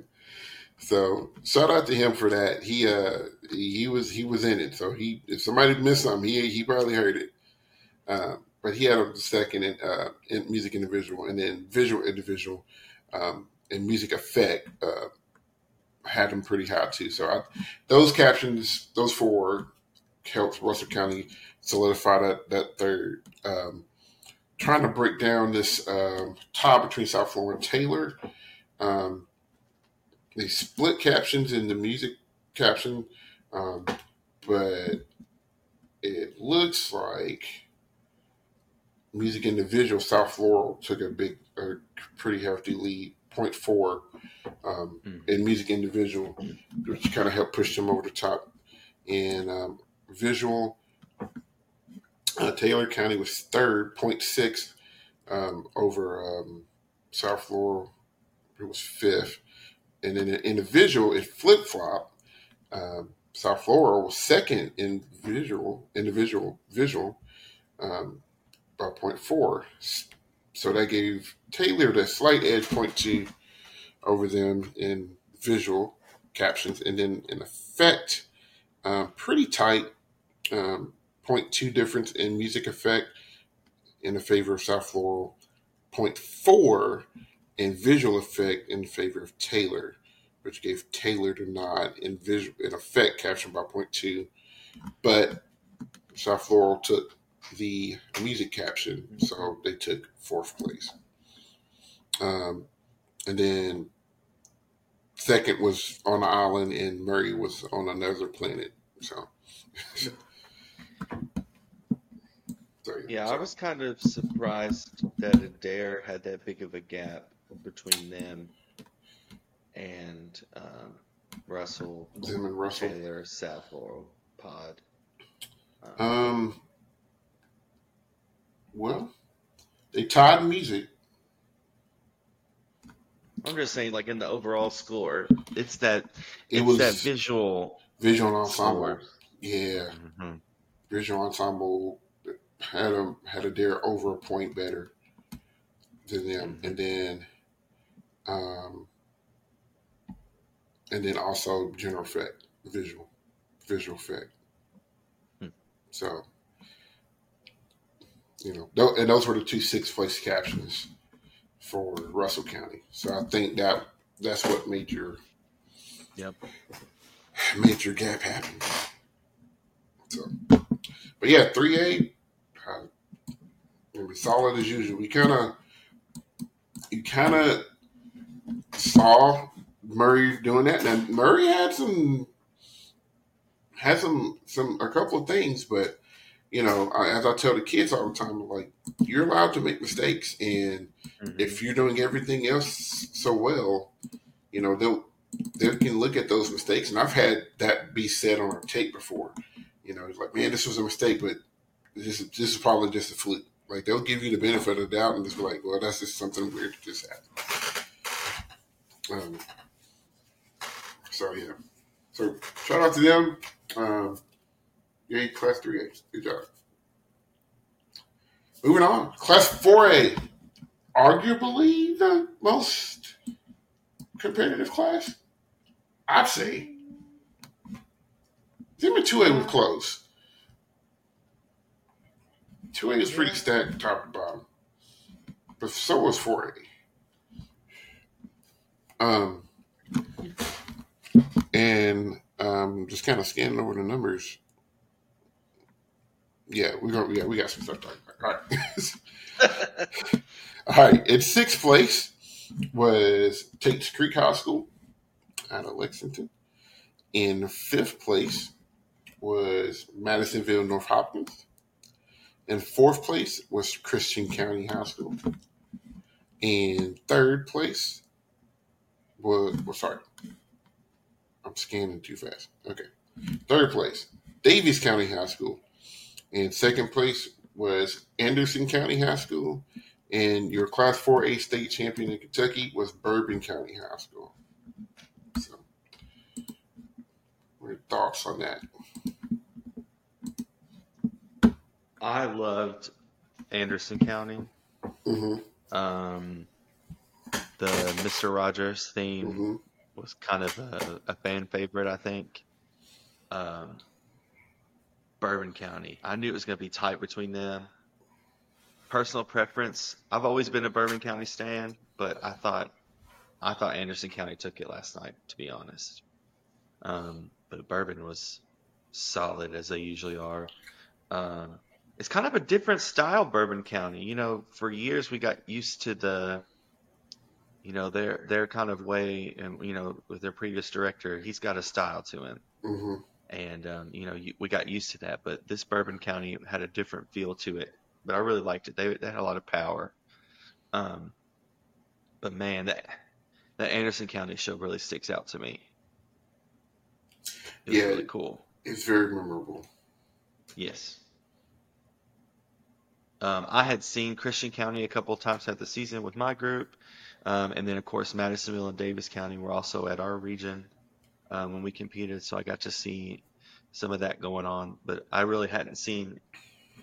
So shout out to him for that. He uh he was he was in it. So he if somebody missed something, he he probably heard it. Uh, but he had a second in uh in music individual and then visual individual um and music effect uh had him pretty high too. So I, those captions, those four helped Russell County solidify that that third. Um, trying to break down this um, tie between South Laurel and Taylor. Um, they split captions in the music caption, um, but it looks like music individual South Laurel took a big, a pretty hefty lead, 0.4 um, Mm. in music individual, which kind of helped push them over the top. And um, visual, uh, Taylor County was third, 0.6 um, over um, South Laurel. It was fifth. And then in individual, it flip flop. Um, South Laurel was second in visual, individual, visual, um, by 0.4. So that gave Taylor the slight edge, 0.2 over them in visual captions. And then in effect, um, pretty tight, um, 0.2 difference in music effect in the favor of South Laurel, 0.4 in visual effect in favor of Taylor, which gave Taylor the nod in visual in effect caption by 0.2. But South Laurel took the music caption, so they took fourth place. Um, and then second was on the island, and Murray was on another planet. So, <laughs> so Yeah, so- I was kind of surprised that Adair had that big of a gap between them and um, Russell, Them and Russell. Taylor, South Laurel, Pod. Um, Um. Well, they tied music. I'm just saying, like in the overall score, it's that It it's was that visual visual ensemble. score. Yeah, Mhm. Visual ensemble had a had Adair over a point better than them, Mhm. and then, um, and then also general effect, visual, visual effect. Hmm. So, you know, tho- and those were the two sixth place captions for Russell County. So I think that that's what made your Yep. made your gap happen. So, but yeah, three A, uh, solid as usual. We kind of, you kind of saw Murray doing that, and Murray had some, had some, some a couple of things, but you know, I, as I tell the kids all the time, like you're allowed to make mistakes, and Mhm. if you're doing everything else so well, you know they'll they can look at those mistakes. And I've had that be said on our tape before. You know, it's like, man, this was a mistake, but this is this is probably just a fluke. Like they'll give you the benefit of the doubt and just be like, well, that's just something weird that just happened. Um, so yeah, so shout out to them. Um, yeah, class three A, good job. Moving on, class four A, arguably the most competitive class? I'd say. Even 2A was close. 2A was pretty stacked top to bottom. But so was 4A. Um, and um, just kind of scanning over the numbers. Yeah, we got yeah we got some stuff to talk about. All right, <laughs> all right. In sixth place was Tate's Creek High School out of Lexington. In fifth place was Madisonville North Hopkins. In fourth place was Christian County High School. In third place was well, sorry, I'm scanning too fast. Okay, third place Daviess County High School. In second place was Anderson County High School. And your Class 4A state champion in Kentucky was Bourbon County High School. So, what are your thoughts on that? I loved Anderson County. Mm-hmm. Um, the Mr. Rogers theme Mm-hmm. was kind of a, a fan favorite, I think. Um, Bourbon County. I knew it was going to be tight between them. Personal preference. I've always been a Bourbon County stan, but I thought I thought Anderson County took it last night, to be honest. Um, but Bourbon was solid as they usually are. Uh, it's kind of a different style, Bourbon County. You know, for years we got used to the, you know, their their kind of way, and you know, with their previous director, he's got a style to him Mm-hmm. and um, you know you, we got used to that. But this Bourbon County had a different feel to it. But I really liked it. They, they had a lot of power. Um, but man, that that Anderson County show really sticks out to me. It Yeah. really cool. It's very memorable. Yes. Um, I had seen Christian County a couple of times throughout the season with my group, um, and then of course Madisonville and Daviess County were also at our region um, when we competed, so I got to see some of that going on. But I really hadn't seen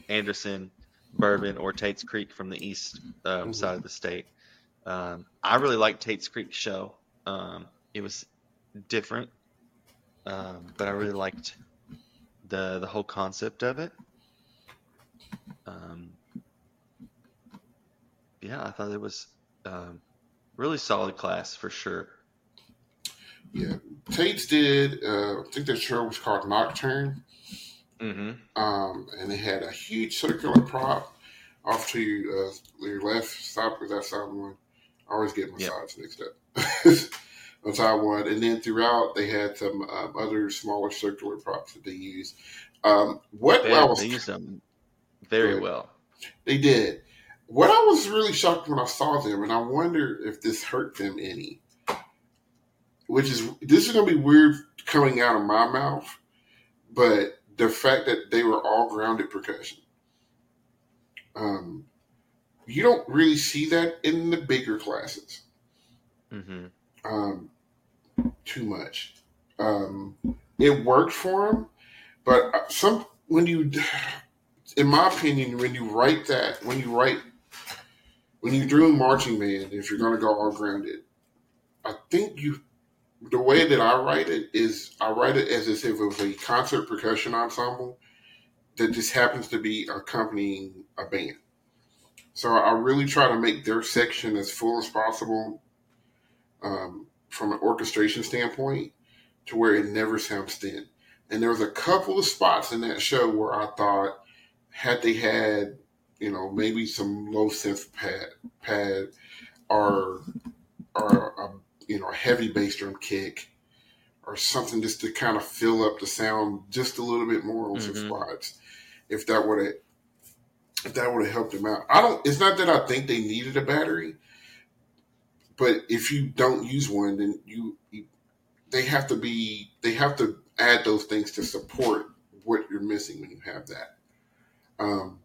Anderson, Bourbon, or Tate's Creek from the east um, Mhm. side of the state. Um, I really liked Tate's Creek show. Um, it was different, um, but I really liked the the whole concept of it. Um, yeah, I thought it was um, really solid class for sure. Yeah. Tate's did, uh, I think that show was called Nocturne. hmm Um, and it had a huge circular prop off to your, uh, your left side, because that side one. I always get my Yep. sides mixed up. <laughs> on side one. And then throughout, they had some um, other smaller circular props that they used. Um, what They, I was they used them very well. They did. What I was really shocked when I saw them, and I wonder if this hurt them any, which is this is going to be weird coming out of my mouth, but the fact that they were all grounded percussion. Um, you don't really see that in the bigger classes hmm um, too much. Um, it worked for him, but uh, some when you, <sighs> in my opinion, when you write that, when you write, when you do marching band, if you're going to go all grounded, I think you, the way that I write it is I write it as if it was a concert percussion ensemble that just happens to be accompanying a band. So I really try to make their section as full as possible um, from an orchestration standpoint to where it never sounds thin. And there was a couple of spots in that show where I thought, had they had, you know, maybe some low synth pad, pad or or a, you know a heavy bass drum kick or something just to kind of fill up the sound just a little bit more on some Mhm. spots. If that would have if that would have helped them out. I don't it's not that I think they needed a battery, but if you don't use one then you, you they have to be they have to add those things to support what you're missing when you have that. Um,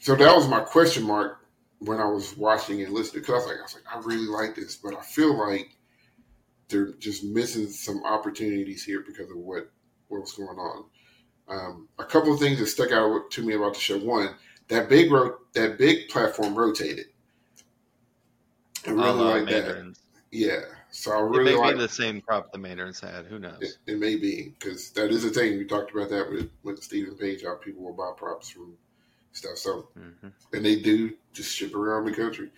so that was my question mark when I was watching and listening because I was like, I was like, I really like this, but I feel like they're just missing some opportunities here because of what what's going on. Um, a couple of things that stuck out to me about the show. One, that big ro- that big platform rotated. I really love like that. Yeah, so I It really may like. be the same prop the Mandarins had. Who It, knows? it may be because that is a thing. We talked about that with with Stephen Page. How people will buy props from stuff. So hmm and they do just ship around the country.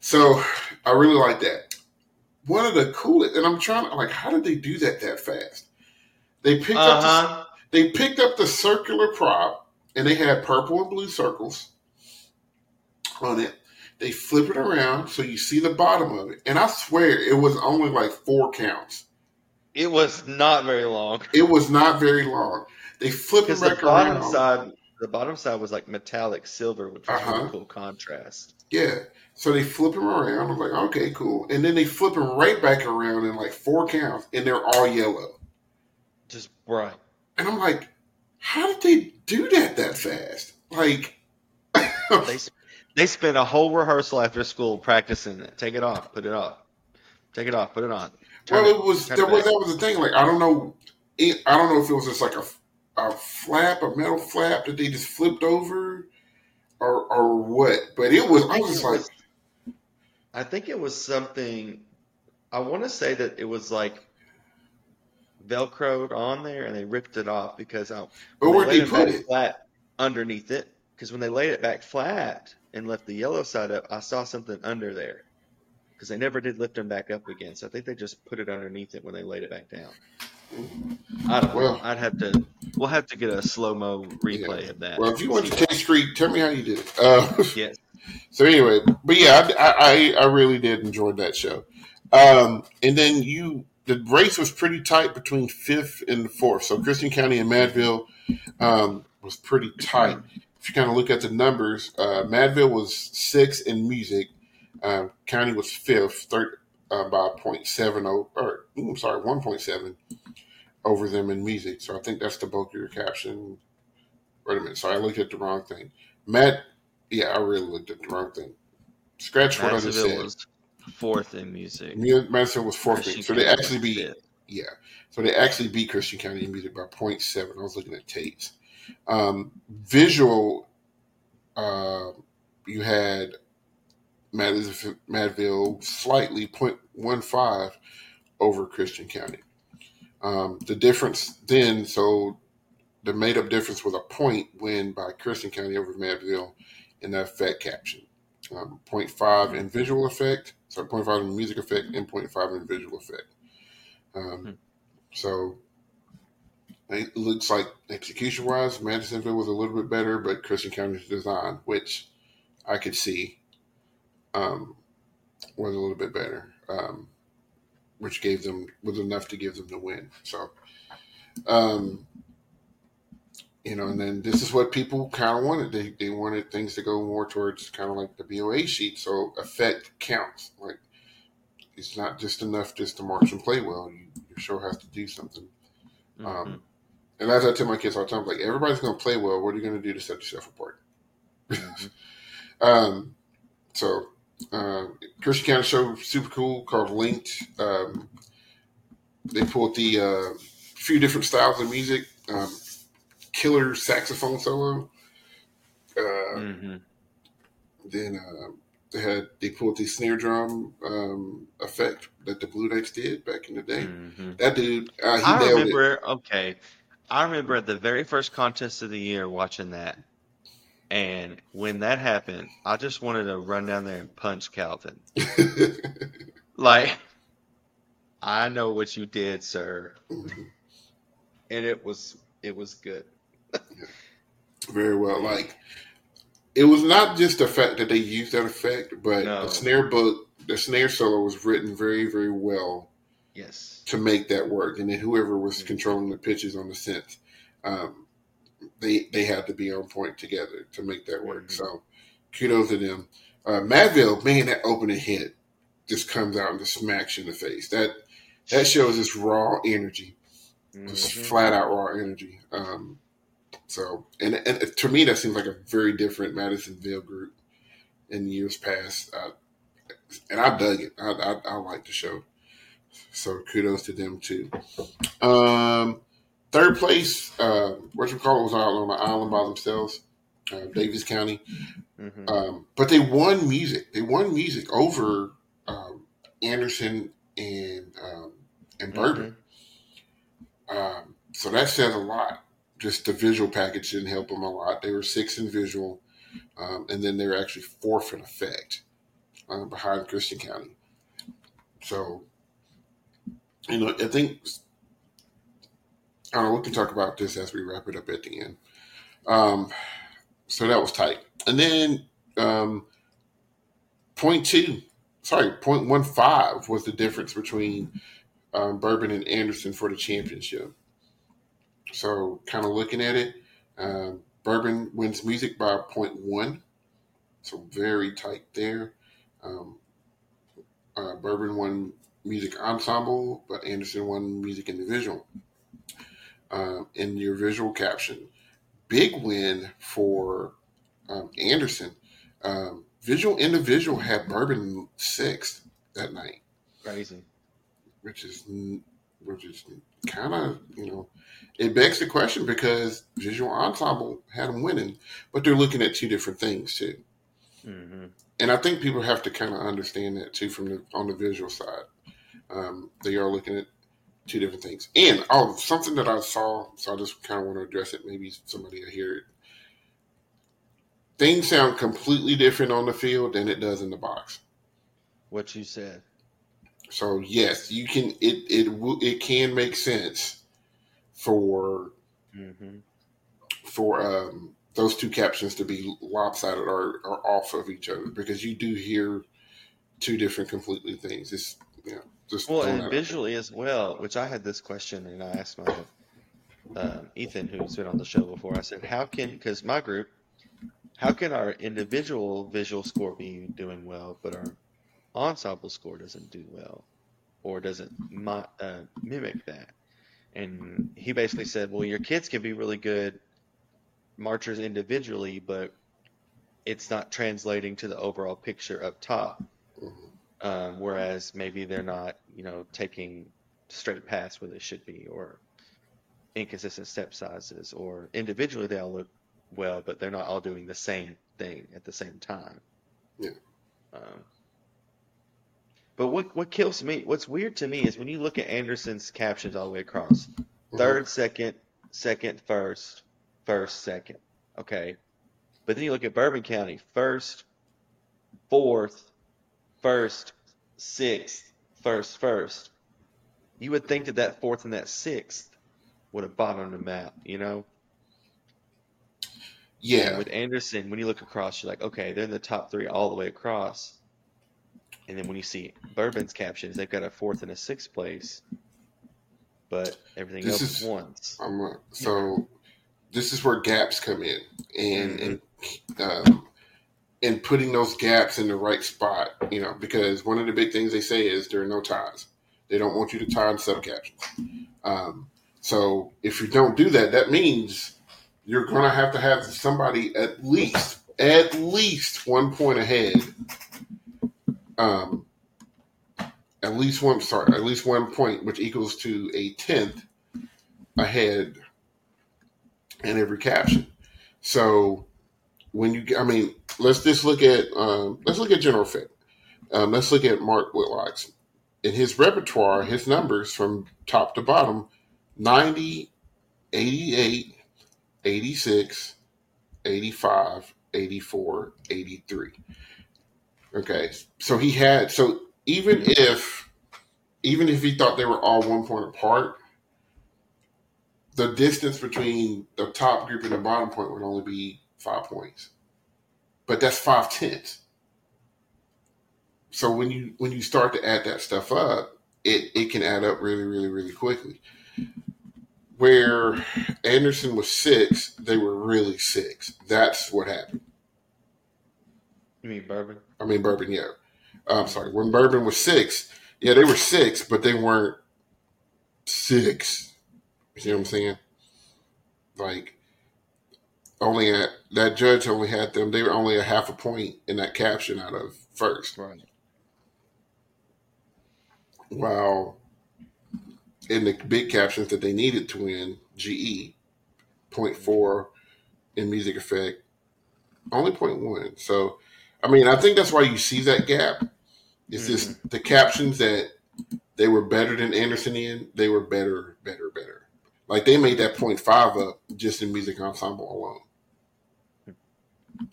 So I really like that. One of the coolest, and I'm trying to like, how did they do that that fast? They picked up the, Uh-huh. they picked up the circular prop, and they had purple and blue circles on it. They flip it around so you see the bottom of it, and I swear it was only like four counts. It was not very long It was not very long. They flip it because the bottom around. side, the bottom side was like metallic silver, which was Uh-huh. really cool contrast. Yeah. So they flip him around. I'm like, okay, cool. And then they flip him right back around in like four counts, and they're all yellow. Just bright. And I'm like, how did they do that that fast? Like, <laughs> They they spent a whole rehearsal after school practicing it. Take it off, put it off. Take it off, put it on. Turn well, it was that was that was the thing. Like, I don't know, I don't know if it was just like a a flap, a metal flap that they just flipped over, or or what. But it was. I I think was just like, was. I think it was something. I want to say that it was like velcroed on there, and they ripped it off because I, but where'd they they put it? flat underneath it, because when they laid it back flat and left the yellow side up, I saw something under there. Because they never did lift them back up again, so I think they just put it underneath it when they laid it back down. I don't know. Well- I'd have to. We'll have to get a slow mo replay Yeah. of that. Well, if you went to K Street, tell me how you did it. Uh, <laughs> yes. So anyway, but yeah, I, I I really did enjoy that show. Um, and then you, the race was pretty tight between fifth and fourth. So Christian County and Madville um, was pretty tight. If you kind of look at the numbers, uh, Madville was sixth in music. Uh, County was fifth, third uh, by 0.70, or I'm sorry, 1.7 over them in music. So I think that's the bulk of your caption. Wait a minute. So I looked at the wrong thing. Matt, yeah, I really looked at the wrong thing. Scratch what I just said. was fourth in music. Mu- Madison was fourth. So they actually beat, fifth. yeah. So they actually beat Christian County in music by 0.7. I was looking at tapes. Um, visual, uh, you had Madison, Madville slightly 0.15 over Christian County. Um, the difference then, so the made up difference was a point win by Christian County over Madville in the effect caption. Um, 0.5 in visual effect, so 0.5 in music effect, and 0.5 in visual effect. Um, Hmm. So it looks like execution wise, Madisonville was a little bit better, but Christian County's design, which I could see, um, was a little bit better, um, which gave them was enough to give them the win. So, um, you know, and then this is what people kind of wanted. They they wanted things to go more towards kind of like the BOA sheet. So effect counts. Like it's not just enough just to march and play well. You, your show has to do something. Mhm. Um, and as I tell my kids all the time, like everybody's going to play well. What are you going to do to set yourself apart? Mhm. <laughs> Um, so, uh, Christian County show super cool called Linked. Um, they pulled the uh, few different styles of music. Um, killer saxophone solo. Uh, Mhm. Then uh, they had they pulled the snare drum um, effect that the Blue Knights did back in the day. Mhm. That dude, uh, he I nailed it. remember. Okay, I remember at the very first contest of the year watching that, and when that happened, I just wanted to run down there and punch Calvin. <laughs> Like, I know what you did, sir, and it was it was good. <laughs> very well. Like it was not just the fact that they used that effect, but No. the snare book, the snare solo was written very, very well Yes. to make that work. And then whoever was Mhm. controlling the pitches on the synth, um, they they had to be on point together to make that work. Mhm. So kudos to them. Uh, Madville, man, that opening hit just comes out and just smacks you in the face. That that shows this raw energy just Mhm. flat out raw energy. Um, so, and, and to me, that seems like a very different Madisonville group in years past. Uh, and I dug it. I, I, I like the show. So kudos to them too. Um, third place, uh, what you call it, was out on an island by themselves, uh, Daviess County. Mhm. Um, but they won music. They won music over um, Anderson and um, and Bourbon. Mm-hmm. Um, so that says a lot. Just the visual package didn't help them a lot. They were six in visual, um, and then they were actually fourth in effect uh, behind Christian County. So, you know, I think I. We can talk about this as we wrap it up at the end. Um, so that was tight, and then um, point two, sorry, point one five was the difference between um, Bourbon and Anderson for the championship. So, kind of looking at it, uh, Bourbon wins music by point one, so very tight there. Um, uh, Bourbon won music ensemble, but Anderson won music individual. Uh, in your visual caption, big win for um, Anderson. Um, visual individual had Bourbon sixth that night. Crazy. Which is which is kind of you know it begs the question because visual ensemble had them winning, but they're looking at two different things too. Mm-hmm. And I think people have to kind of understand that too from the on the visual side. Um, they are looking at two different things. And oh, something that I saw, so I just kind of want to address it. Maybe somebody will hear it. Things sound completely different on the field than it does in the box. What you said. So yes, you can. It it it can make sense for mm-hmm. for um, those two captions to be lopsided or, or off of each other because you do hear two different completely things. It's you know just well, and visually as well. Which I had this question and I asked my uh, Ethan, who's been on the show before. I said, "How can because my group, how can our individual visual score be doing well, but our ensemble score doesn't do well, or doesn't uh, mimic that?" And he basically said, "Well, your kids can be really good marchers individually, but it's not translating to the overall picture up top. Mm-hmm. Um, whereas maybe they're not, you know, taking straight paths where they should be, or inconsistent step sizes, or individually they all look well, but they're not all doing the same thing at the same time. Yeah. Um, but what what kills me, what's weird to me, is when you look at Anderson's captions all the way across, mm-hmm. third, second, second, first, first, second. Okay. But then you look at Bourbon County, first, fourth, first, sixth, first, first. You would think that that fourth and that sixth would have bottomed them out, you know? Yeah. And with Anderson, when you look across, you're like, okay, they're in the top three all the way across. And then when you see Bourbon's captions, they've got a fourth and a sixth place, but everything this else is. I'm, so this is where gaps come in, and mm-hmm. and um, and putting those gaps in the right spot. You know, because one of the big things they say is there are no ties. They don't want you to tie in subcaptions. Um, so if you don't do that, that means you're going to have to have somebody at least at least one point ahead. Um, at least one sorry, at least one point, which equals to a tenth ahead in every caption. So when you, I mean, let's just look at um, let's look at General Effect. Um, let's look at Mark Whitlock's in his repertoire, his numbers from top to bottom 90, 88, 86, 85, 84, 83. Okay. So he had, so even if, even if he thought they were all one point apart, the distance between the top group and the bottom point would only be five points, but that's five tenths. So when you when you start to add that stuff up, it it can add up really really really quickly. Where Anderson was six, they were really six. That's what happened. You mean Bourbon? I mean Bourbon, yeah. Uh, I'm sorry. When Bourbon was six, yeah, they were six, but they weren't six you know what I'm saying? Like, only at that judge only had them. They were only a half a point in that caption out of first. Right. While in the big captions that they needed to win, GE, 0.4 in music effect, only 0.1. So, I mean, I think that's why you see that gap It's mm-hmm. just the captions that they were better than Anderson in. They were better, better, better. Like they made that point five up just in music ensemble alone,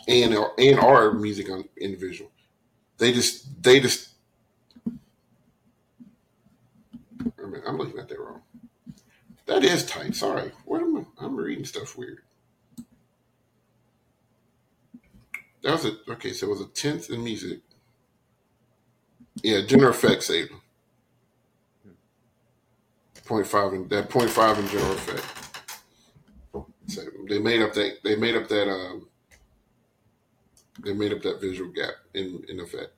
and and our music on individual. They just they just. I mean, I'm looking at that wrong. That is tight. Sorry, what am I? I'm reading stuff weird. That was a okay. So it was a tenth in music. Yeah, general effects saved. Point five in that point five in general effect. So they made up that they made up that um they made up that visual gap in in effect.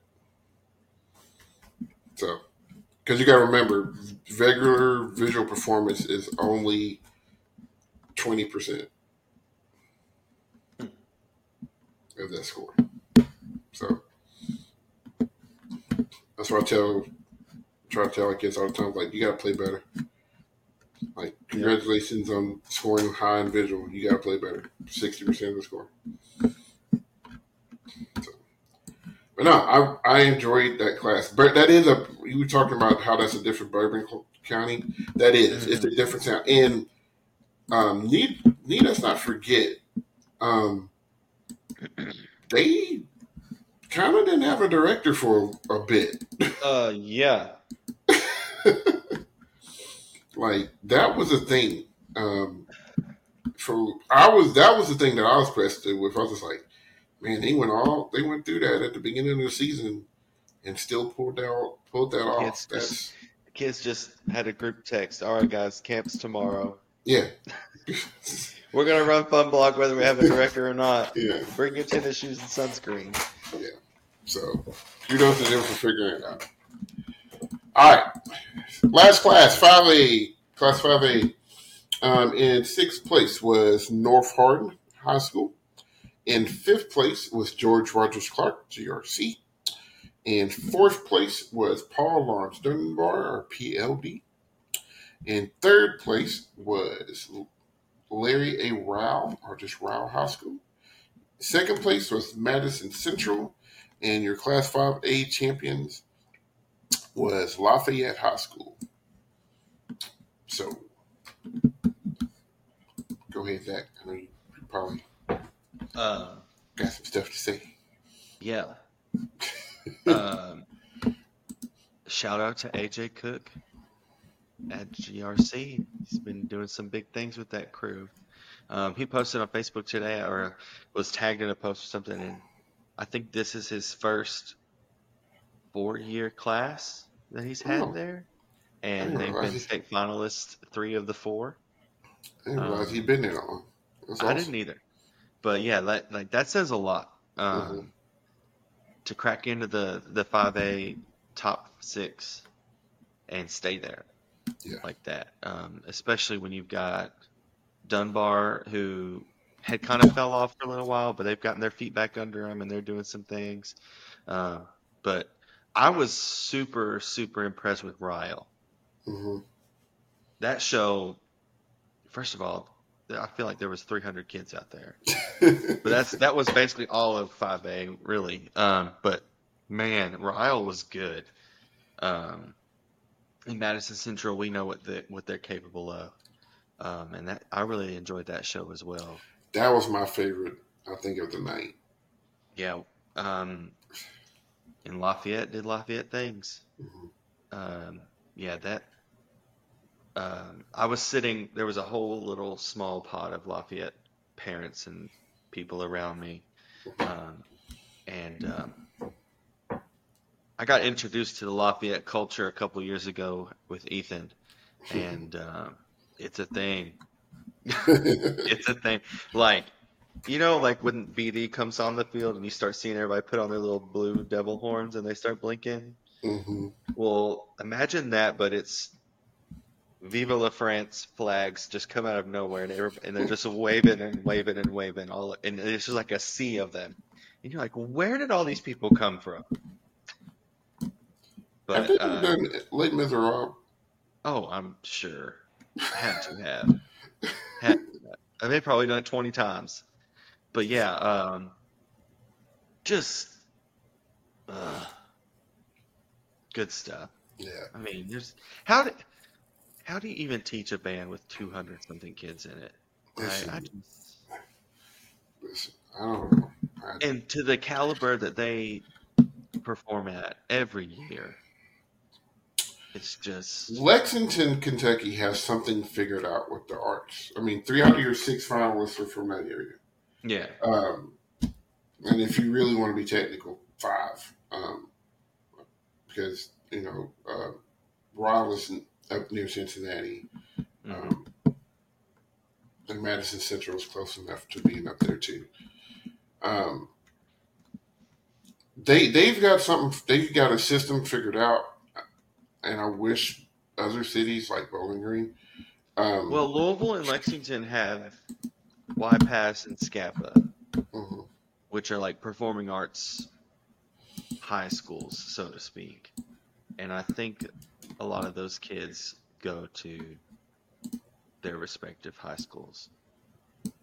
So because you got to remember, regular visual performance is only twenty percent of that score. So that's why I tell try to tell our kids all the time, like you gotta play better. Like congratulations yeah. on scoring high in visual. You gotta play better. Sixty percent of the score. But no, I I enjoyed that class. But that is a you were talking about how that's a different Bourbon County. That is, mm-hmm. it's a different town. And um, need need us not forget, um, they kind of didn't have a director for a bit. Uh, yeah. <laughs> like that was a thing. Um, for I was that was the thing that I was pressed with. I was just like, man, they went all they went through that at the beginning of the season and still pulled out pulled that off. Kids That's just, kids just had a group text. All right, guys, camp's tomorrow. Yeah. <laughs> We're gonna run Fun block whether we have a director or not. Yeah. Bring your tennis shoes and sunscreen. Yeah. So kudos to them for figuring it out. All right. Last class, 5A, class 5A. Um, in sixth place was North Hardin High School. In fifth place was George Rogers Clark, GRC. In fourth place was Paul Lawrence Dunbar, or PLD. In third place was Larry A. Ryle, or just Ryle High School. Second place was Madison Central, and your Class 5A champions was Lafayette High School. So, go ahead, Zach. I know you probably uh, got some stuff to say. Yeah. <laughs> um, shout out to AJ Cook at GRC. He's been doing some big things with that crew. Um, he posted on Facebook today, or was tagged in a post or something, and I think this is his first four-year class that he's had oh. there, and they've been state finalists three of the four. I didn't realize um, he'd been there long. Awesome. I didn't either, but yeah, like, like that says a lot. Um, mm-hmm. To crack into the the five A top six and stay there yeah. like that. Um, especially when you've got Dunbar, who had kind of fell off for a little while, but they've gotten their feet back under them and they're doing some things. Uh, but I was super, super impressed with Ryle. Mm-hmm. That show, first of all, I feel like there was 300 kids out there, <laughs> but that's that was basically all of 5A, really. Um, but man, Ryle was good. Um, in Madison Central, we know what the what they're capable of, um, and that I really enjoyed that show as well. That was my favorite, I think, of the night. Yeah, um, and Lafayette did Lafayette things. Mm-hmm. Um, yeah, that. Um, I was sitting. There was a whole little small pod of Lafayette parents and people around me, um, and um, I got introduced to the Lafayette culture a couple years ago with Ethan, and uh, it's a thing. <laughs> it's a thing. Like, you know, like when BD comes on the field and you start seeing everybody put on their little blue devil horns and they start blinking. Mm-hmm. Well, imagine that, but it's Viva la France flags just come out of nowhere and, they're, and they're just waving and waving and waving all, and it's just like a sea of them. And you're like, where did all these people come from? But have uh, done Les Miserables? Oh, I'm sure. Had to have. Had to have. They've probably done it 20 times. But yeah, um, just uh, Good stuff. Yeah. I mean, there's how do how do you even teach a band with 200 something kids in it? Listen, I just, listen, I don't know. I, and to the caliber that they perform at every year, it's just Lexington, Kentucky has something figured out with the arts. I mean, three out of your six finalists are from that area. yeah. Um, and if you really want to be technical, five. Um, because, you know, uh, in- up near Cincinnati. Mhm. Um, and Madison Central is close enough to being up there too. Um, they they've got something. They've got a system figured out, and I wish other cities like Bowling Green. Um, Well, Louisville and Lexington have Y Pass and SCAPA, mhm. which are like performing arts high schools, so to speak. And I think a lot of those kids go to their respective high schools.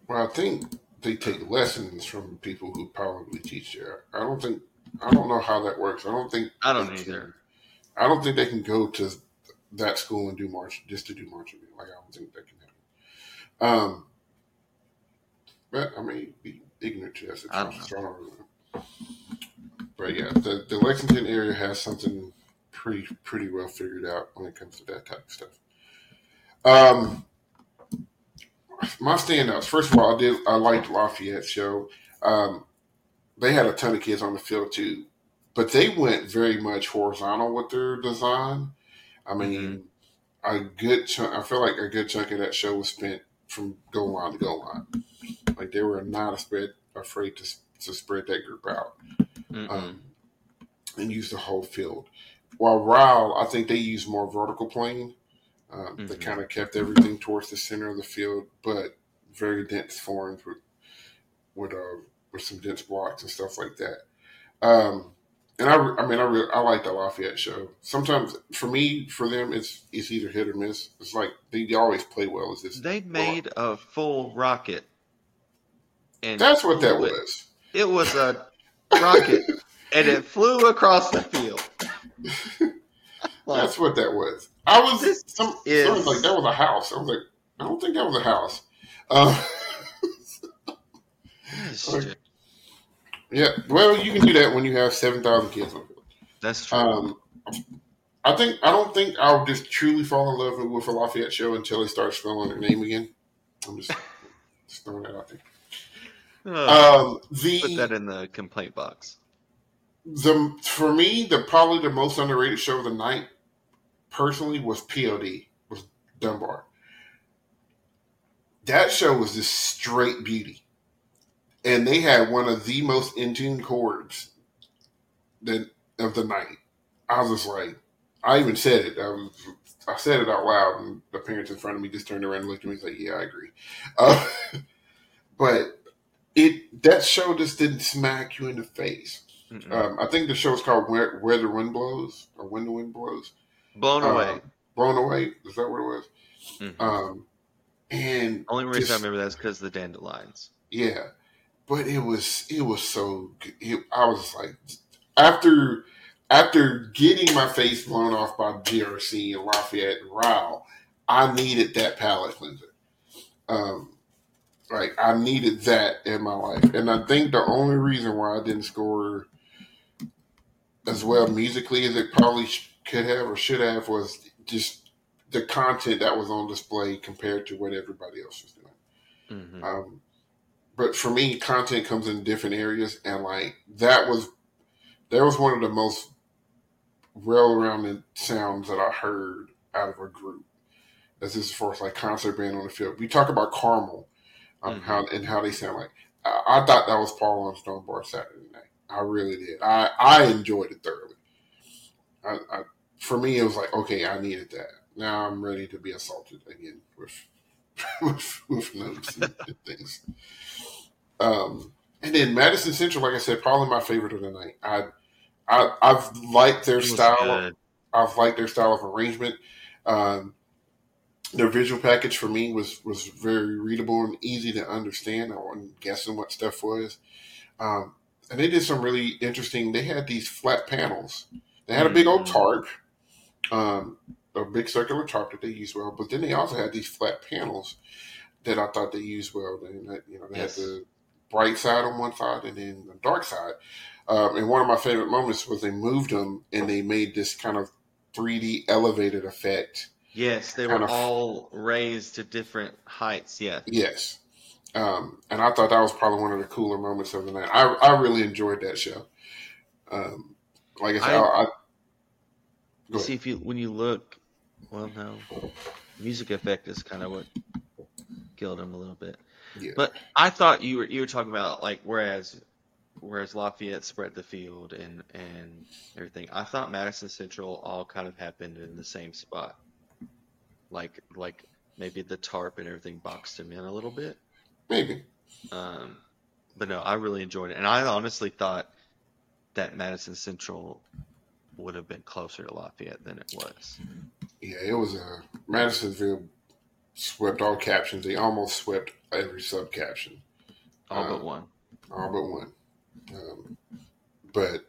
well, I think they take lessons from people who probably teach there. I don't think. I don't know how that works. I don't think. I don't they can- either. I don't think they can go to that school and do march just to do marching. Like I don't think that can happen. Um, but I may be ignorant to that situation. I don't know. so I don't really know. But yeah, the, the Lexington area has something pretty pretty well figured out when it comes to that type of stuff. Um, my standouts. First of all, I did I liked Lafayette's show. Um, they had a ton of kids on the field too, but they went very much horizontal with their design. I mean, a good chunk. I feel like a good chunk of that show was spent from goal line to goal line. Like they were not spread, afraid to to spread that group out Mm-mm. um, and use the whole field. While Ryle, I think they used more vertical plane. Um, They Mhm. kind of kept everything towards the center of the field, but very dense forms with with uh, with some dense blocks and stuff like that. Um, and I, I mean, I re- I like the Lafayette show. Sometimes for me, for them, it's it's either hit or miss. It's like they always play well. As this, They made a full rocket. And that's what that it. was. It was a rocket, and it <laughs> flew across the field. <laughs> Like, That's what that was. I was This some, is- someone was like that was a house. I was like, I don't think that was a house. Uh, just- <laughs> yeah, well, you can do that when you have seven thousand kids on that's true. Um, I think I don't think I'll just truly fall in love with a Lafayette show until they start spelling their name again. I'm just, just <laughs> throwing that out there. Oh, Um, the put that in the complaint box. The for me the probably the most underrated show of the night personally was PLD was Dunbar. That show was just straight beauty, and they had one of the most in tune chords that of the night. I was just like, I even said it. I was, I said it out loud, and the parents in front of me just turned around and looked at me and like, "Yeah, I agree." Uh, <laughs> but it that show just didn't smack you in the face. Mm-mm. Um, I think the show is called Where, Where the Wind Blows or When the Wind Blows. Blown uh, away. Blown Away. Is that what it was? Mhm. Um, and Only reason just- I remember that is because of the dandelions. yeah, but it was it was so. good. It, I was like after after getting my face blown off by GRC and Lafayette and Ryle, I needed that palate cleanser. Um, like I needed that in my life, and I think the only reason why I didn't score as well musically as it probably sh- could have or should have was just the content that was on display compared to what everybody else was doing. hmm Um, but for me, content comes in different areas, and like that was that was one of the most well-rounded sounds that I heard out of a group. As this as far as like concert band on the field, we talk about Carmel, um, Mhm. how and how they sound like. I, I thought that was Paul Laurence Dunbar Saturday night. I really did. I I enjoyed it thoroughly. I, I for me, it was like okay, I needed that. Now I'm ready to be assaulted again with <laughs> with, with notes and, and things. Um, and then Madison Central, like I said, probably my favorite of the night. I, I I've liked their style. good. I've liked their style of arrangement. Um, their visual package for me was was very readable and easy to understand. I wasn't guessing what stuff was. Um, and they did some really interesting. They had these flat panels They had a big old Mhm. tarp, um, a big circular tarp that they used well, but then they also had these flat panels that I thought they used well. They, you know, they Yes. had the bright side on one side and then the dark side. Um, and one of my favorite moments was they moved them and they made this kind of 3D elevated effect. Yes, they were of- all raised to different heights. Yeah. Yes. Um, and I thought that was probably one of the cooler moments of the night. I, I really enjoyed that show. Um, like I said, I- I, I, You Go ahead. see, if you when you look, well, no, music effect is kind of what killed him a little bit. Yeah. But I thought you were you were talking about like whereas whereas Lafayette spread the field and and everything. I thought Madison Central all kind of happened in the same spot. Like like maybe the tarp and everything boxed him in a little bit. Maybe. Um, but no, I really enjoyed it, and I honestly thought that Madison Central would have been closer to Lafayette than it was. Yeah, it was a Madisonville swept all captions. They almost swept every sub caption, All Uh, but one. all but one. Um, but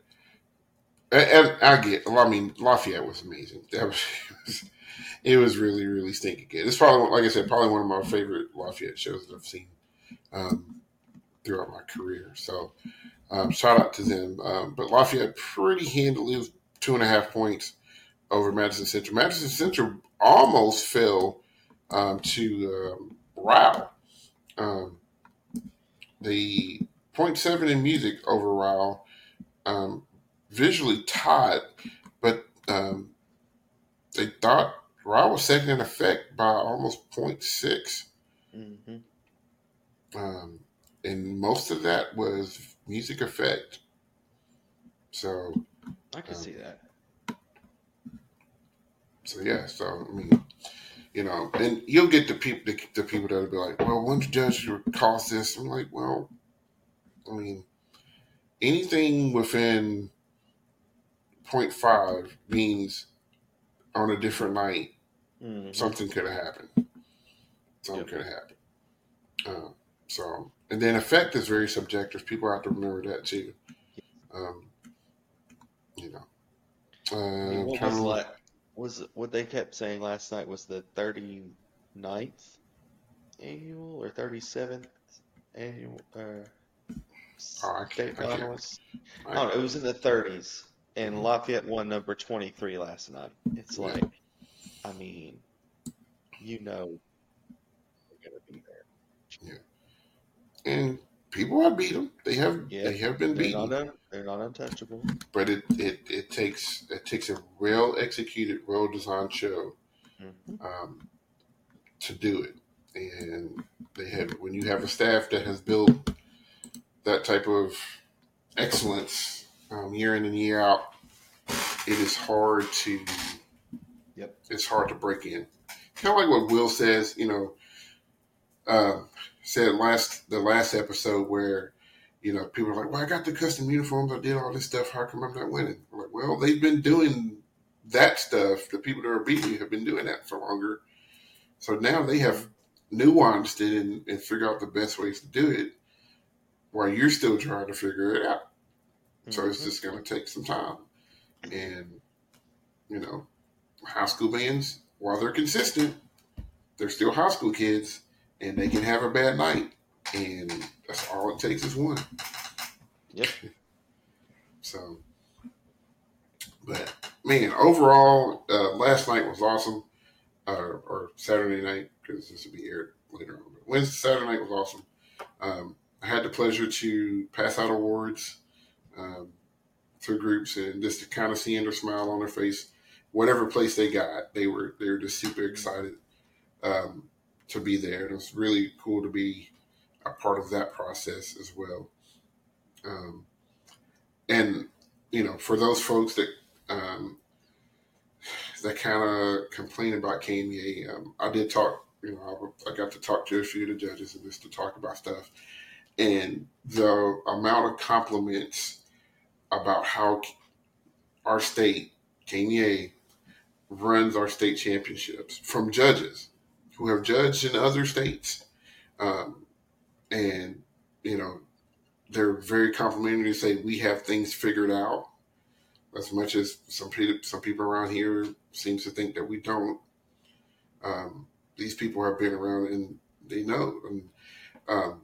and, I get. I mean, Lafayette was amazing. That it was <laughs> it was really really stinking good. It's probably like I said, probably one of my favorite Lafayette shows that I've seen um, throughout my career. So um, shout out to them. Um, but Lafayette pretty handily was two and a half points over Madison Central. Madison Central almost fell um, to um. Um, the 0.7 in music over Ryle, um, visually tied, but they thought Ryle was second in effect by almost 0.6. hmm Um, and most of that was music effect. So, I can Um, see that. so yeah. So I mean, you know, and you'll get the people, the, the people that'll be like, "Well, one judge caused this." I'm like, well, I mean, anything within 0.5 means on a different night Mhm. something could have happened. Something Yep. could have happened. Uh, so, and then effect is very subjective. People have to remember that too. Um, you know, I mean, uh, what was to- like? Was what they kept saying last night was the 39th annual or 37th annual uh, Oh, I state can't- I can't- finalists? I don't know. It was in the 30s, and Lafayette won number 23 last night. It's Yeah. like, I mean, you know, they're gonna be there. And people have beat them. They have Yeah. they have been They're beaten, not un, they're not untouchable. but it, it it takes it takes a well executed, well designed show Mhm. um, to do it. And they have when you have a staff that has built that type of excellence um, year in and year out, it is hard to. Yep. It's hard to break in. Kind of like what Will says, you know, um, said last the last episode where, you know, people are like, "Well, I got the custom uniforms, I did all this stuff. How come I'm not winning?" I'm like, well, they've been doing that stuff. The people that are beating you have been doing that for longer. So now they have nuanced it and, and figure out the best ways to do it, while you're still trying to figure it out. So it's Mhm. just going to take some time. And, you know, high school bands, while they're consistent, they're still high school kids and they can have a bad night. And that's all it takes is one. Yep. <laughs> So, but man, overall, uh, last night was awesome. Uh, or Saturday night, because this will be aired later on. But Wednesday, Saturday night was awesome. Um, I had the pleasure to pass out awards um, to groups and just to kind of seeing their smile on their face, whatever place they got, they were they were just super excited um, to be there. And it was really cool to be a part of that process as well. Um, and you know, for those folks that um, that kind of complain about KMEA, um, I did talk. You know, I, I got to talk to a few of the judges and just to talk about stuff, and the amount of compliments about how our state KMEA runs our state championships from judges who have judged in other states, um, and you know they're very complimentary to say we have things figured out as much as some people, some people around here seems to think that we don't, um, these people have been around and they know. And um,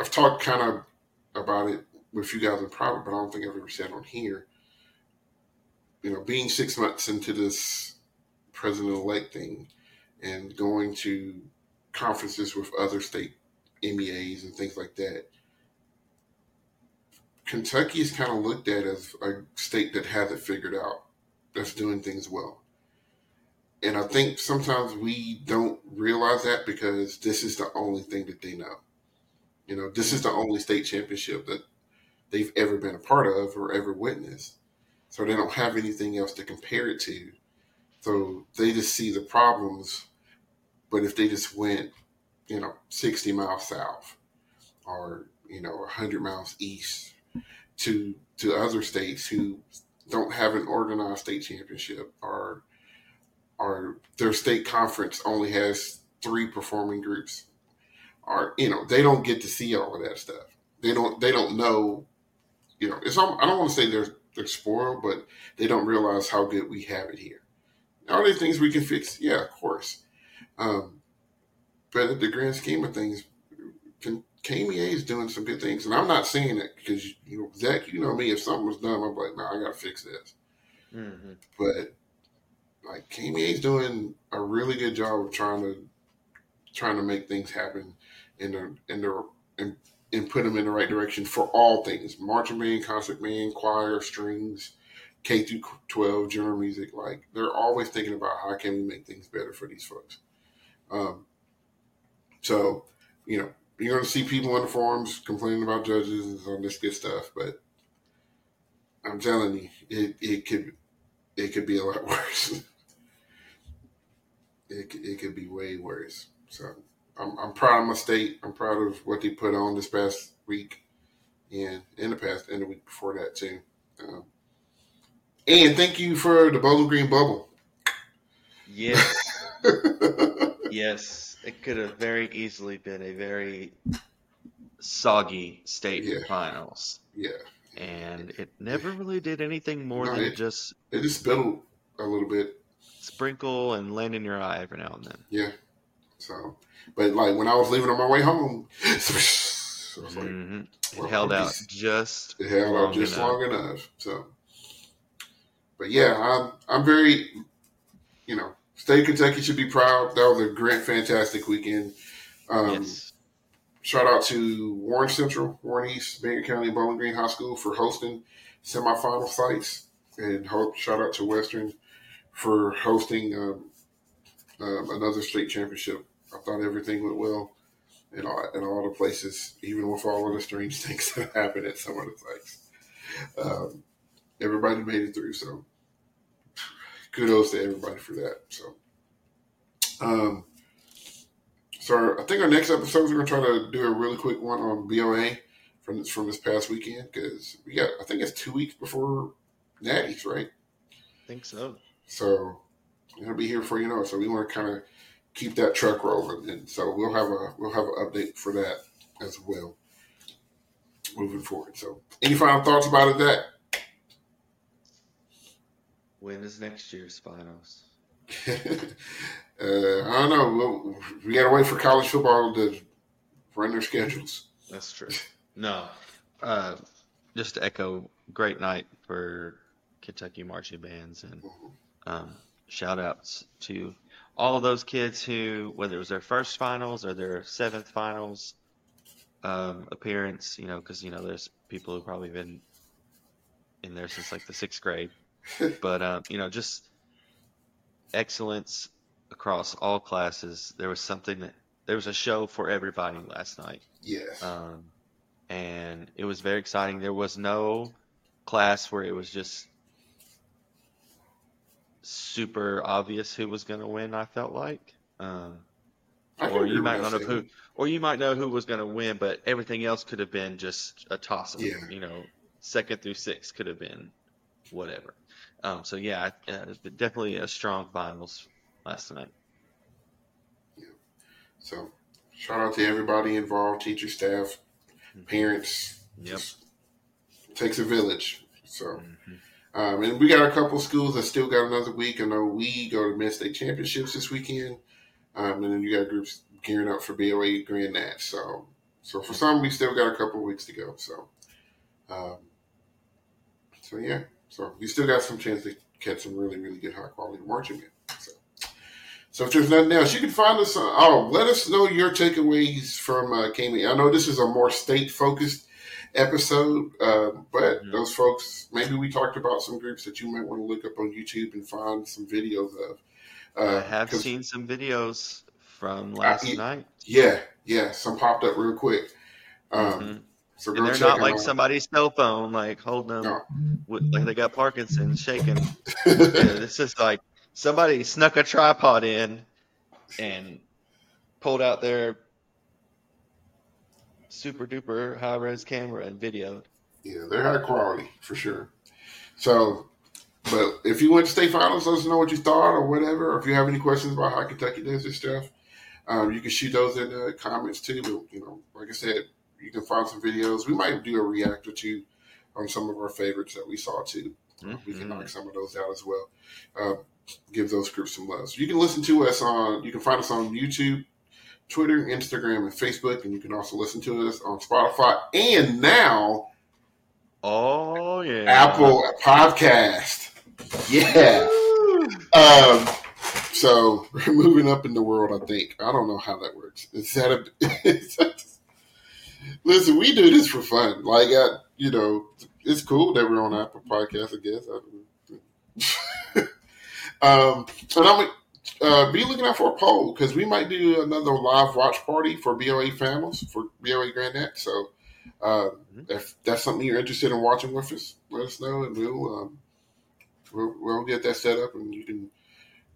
I've talked kind of about it with you guys in private, but I don't think I've ever said on here. You know, being six months into this president elect thing and going to conferences with other state MEAs and things like that. Kentucky is kind of looked at as a state that has it figured out, that's doing things well. And I think sometimes we don't realize that because this is the only thing that they know. You know, this is the only state championship that they've ever been a part of or ever witnessed. So they don't have anything else to compare it to. So they just see the problems. But if they just went, you know, 60 miles south or, you know, 100 miles east to to other states who don't have an organized state championship or or their state conference only has three performing groups or you know they don't get to see all of that stuff. They don't they don't know you know it's i don't want to say they're they're spoiled but they don't realize how good we have it here. Are there things we can fix yeah of course um, but at the grand scheme of things can KMEA is doing some good things, and I'm not saying it because you know Zach, you know me. If something was done, I'm like, nah, I gotta fix this. Mm-hmm. But like KMEA is doing a really good job of trying to trying to make things happen in the in the and, and put them in the right direction for all things: marching band, concert band, choir, strings, K through twelve, general music. Like they're always thinking about how can we make things better for these folks. Um, so you know, you're going to see people on the forums complaining about judges and all this good stuff, but I'm telling you, it, it could it could be a lot <laughs> worse. it it could be way worse. So I'm I'm proud of my state. I'm proud of what they put on this past week, and in the past and the week before that too. Um, and thank you for the Bowling Green bubble. Yes. <laughs> yes it could have very easily been a very soggy state yeah. finals. Yeah. And it never really did anything more no, than it, just it just spilled a little bit. Sprinkle and land in your eye every now and then. Yeah. So but like when I was leaving on my way home <laughs> so like, mm-hmm. it well, held out just it held out just enough. long enough. So but yeah, I'm I'm very you know, State of Kentucky should be proud. That was a great, fantastic weekend. Um, yes. Shout out to Warren Central, Warren East, Barren County, Bowling Green High School for hosting semifinal sites, and ho- shout out to Western for hosting um, um, another state championship. I thought everything went well in all, in all the places, even with all of the strange <laughs> things that happened at some of the sites. Um, everybody made it through, so kudos to everybody for that. So, um, so I think our next episode we're gonna try to do a really quick one on BOA from this, from this past weekend because we got I think it's two weeks before Natty's, right? I think so. So it'll be here for you know. So we want to kind of keep that truck rolling, and so we'll have a we'll have an update for that as well moving forward. So, any final thoughts about it? That when is next year's finals? <laughs> uh, I don't know. We got to wait for college football to run their schedules. That's true. No, uh, just to echo, great night for Kentucky marching bands, and um, shout outs to all of those kids who, whether it was their first finals or their seventh finals um, appearance, you know, because you know there's people who probably been in there since like the sixth grade. But um, you know, just excellence across all classes. There was something that there was a show for everybody last night. Yes. Um, and it was very exciting. There was no class where it was just super obvious who was going to win. I felt like, um, or you might not know who, or you might know who was going to win, but everything else could have been just a toss up. Yeah. You know, second through six could have been whatever. Um, so yeah, uh, definitely a strong finals last night. Yeah. So shout out to everybody involved, teacher, staff, mm-hmm. parents. Yep. takes a village. So, mm-hmm. Um, and we got a couple schools that still got another week. I know we go to Mid State Championships this weekend, um, and then you got groups gearing up for BOA Grand Nats. So, so for some, we still got a couple weeks to go. So, um, so yeah, so we still got some chance to catch some really, really good high quality marching men. So, so if there's nothing else, you can find us. On, oh, let us know your takeaways from uh, KME. I know this is a more state focused episode, uh, but those folks, maybe we talked about some groups that you might want to look up on YouTube and find some videos of. Uh, I have seen some videos from last yeah. night. Yeah, yeah, some popped up real quick. Um, Mhm. So And they're not like out. somebody's cell phone, like holding them, No. with, like they got Parkinson's, shaking. Yeah, this is like somebody snuck a tripod in and pulled out their super duper high res camera and videoed. Yeah, they're high quality for sure. So, but if you went to state finals, let us know what you thought or whatever. Or if you have any questions about how Kentucky does this stuff, um, you can shoot those in the comments too. But you know, like I said, you can find some videos. We might do a react or two on some of our favorites that we saw too. We can knock some of those out as well. Uh, give those groups some love. So you can listen to us on. You can find us on YouTube. Twitter, Instagram, and Facebook, and you can also listen to us on Spotify and now Oh yeah. Apple Podcast. Yeah. Um, so <laughs> we're moving up in the world. I think I don't know how that works. Is that a? <laughs> is that- listen, we do this for fun. Like, uh, you know, it's cool that we're on Apple Podcast. I guess. I <laughs> um, and I'm uh, be looking out for a poll because we might do another live watch party for BOA families for BOA Grand Net. So. Uh, if that's something you're interested in watching with us, let us know, and we'll um, we'll, we'll get that set up, and you can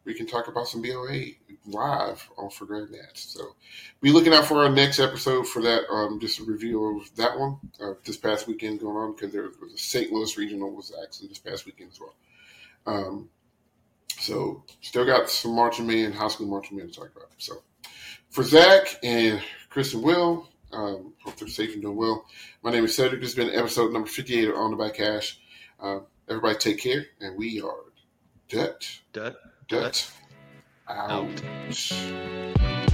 we can talk about some BOA live on for Nats. So be looking out for our next episode for that. Um, just a review of that one uh, this past weekend going on because there was a St. Louis regional was actually this past weekend as well. Um, so still got some marching men, high school marching men to talk about. So for Zach and Chris and Will. Um, hope they're safe and doing well. My name is Cedric. This has been episode number 58 of On the Back Hash. Uh, everybody take care, and we are Dut, Dut. Dut, Out. out.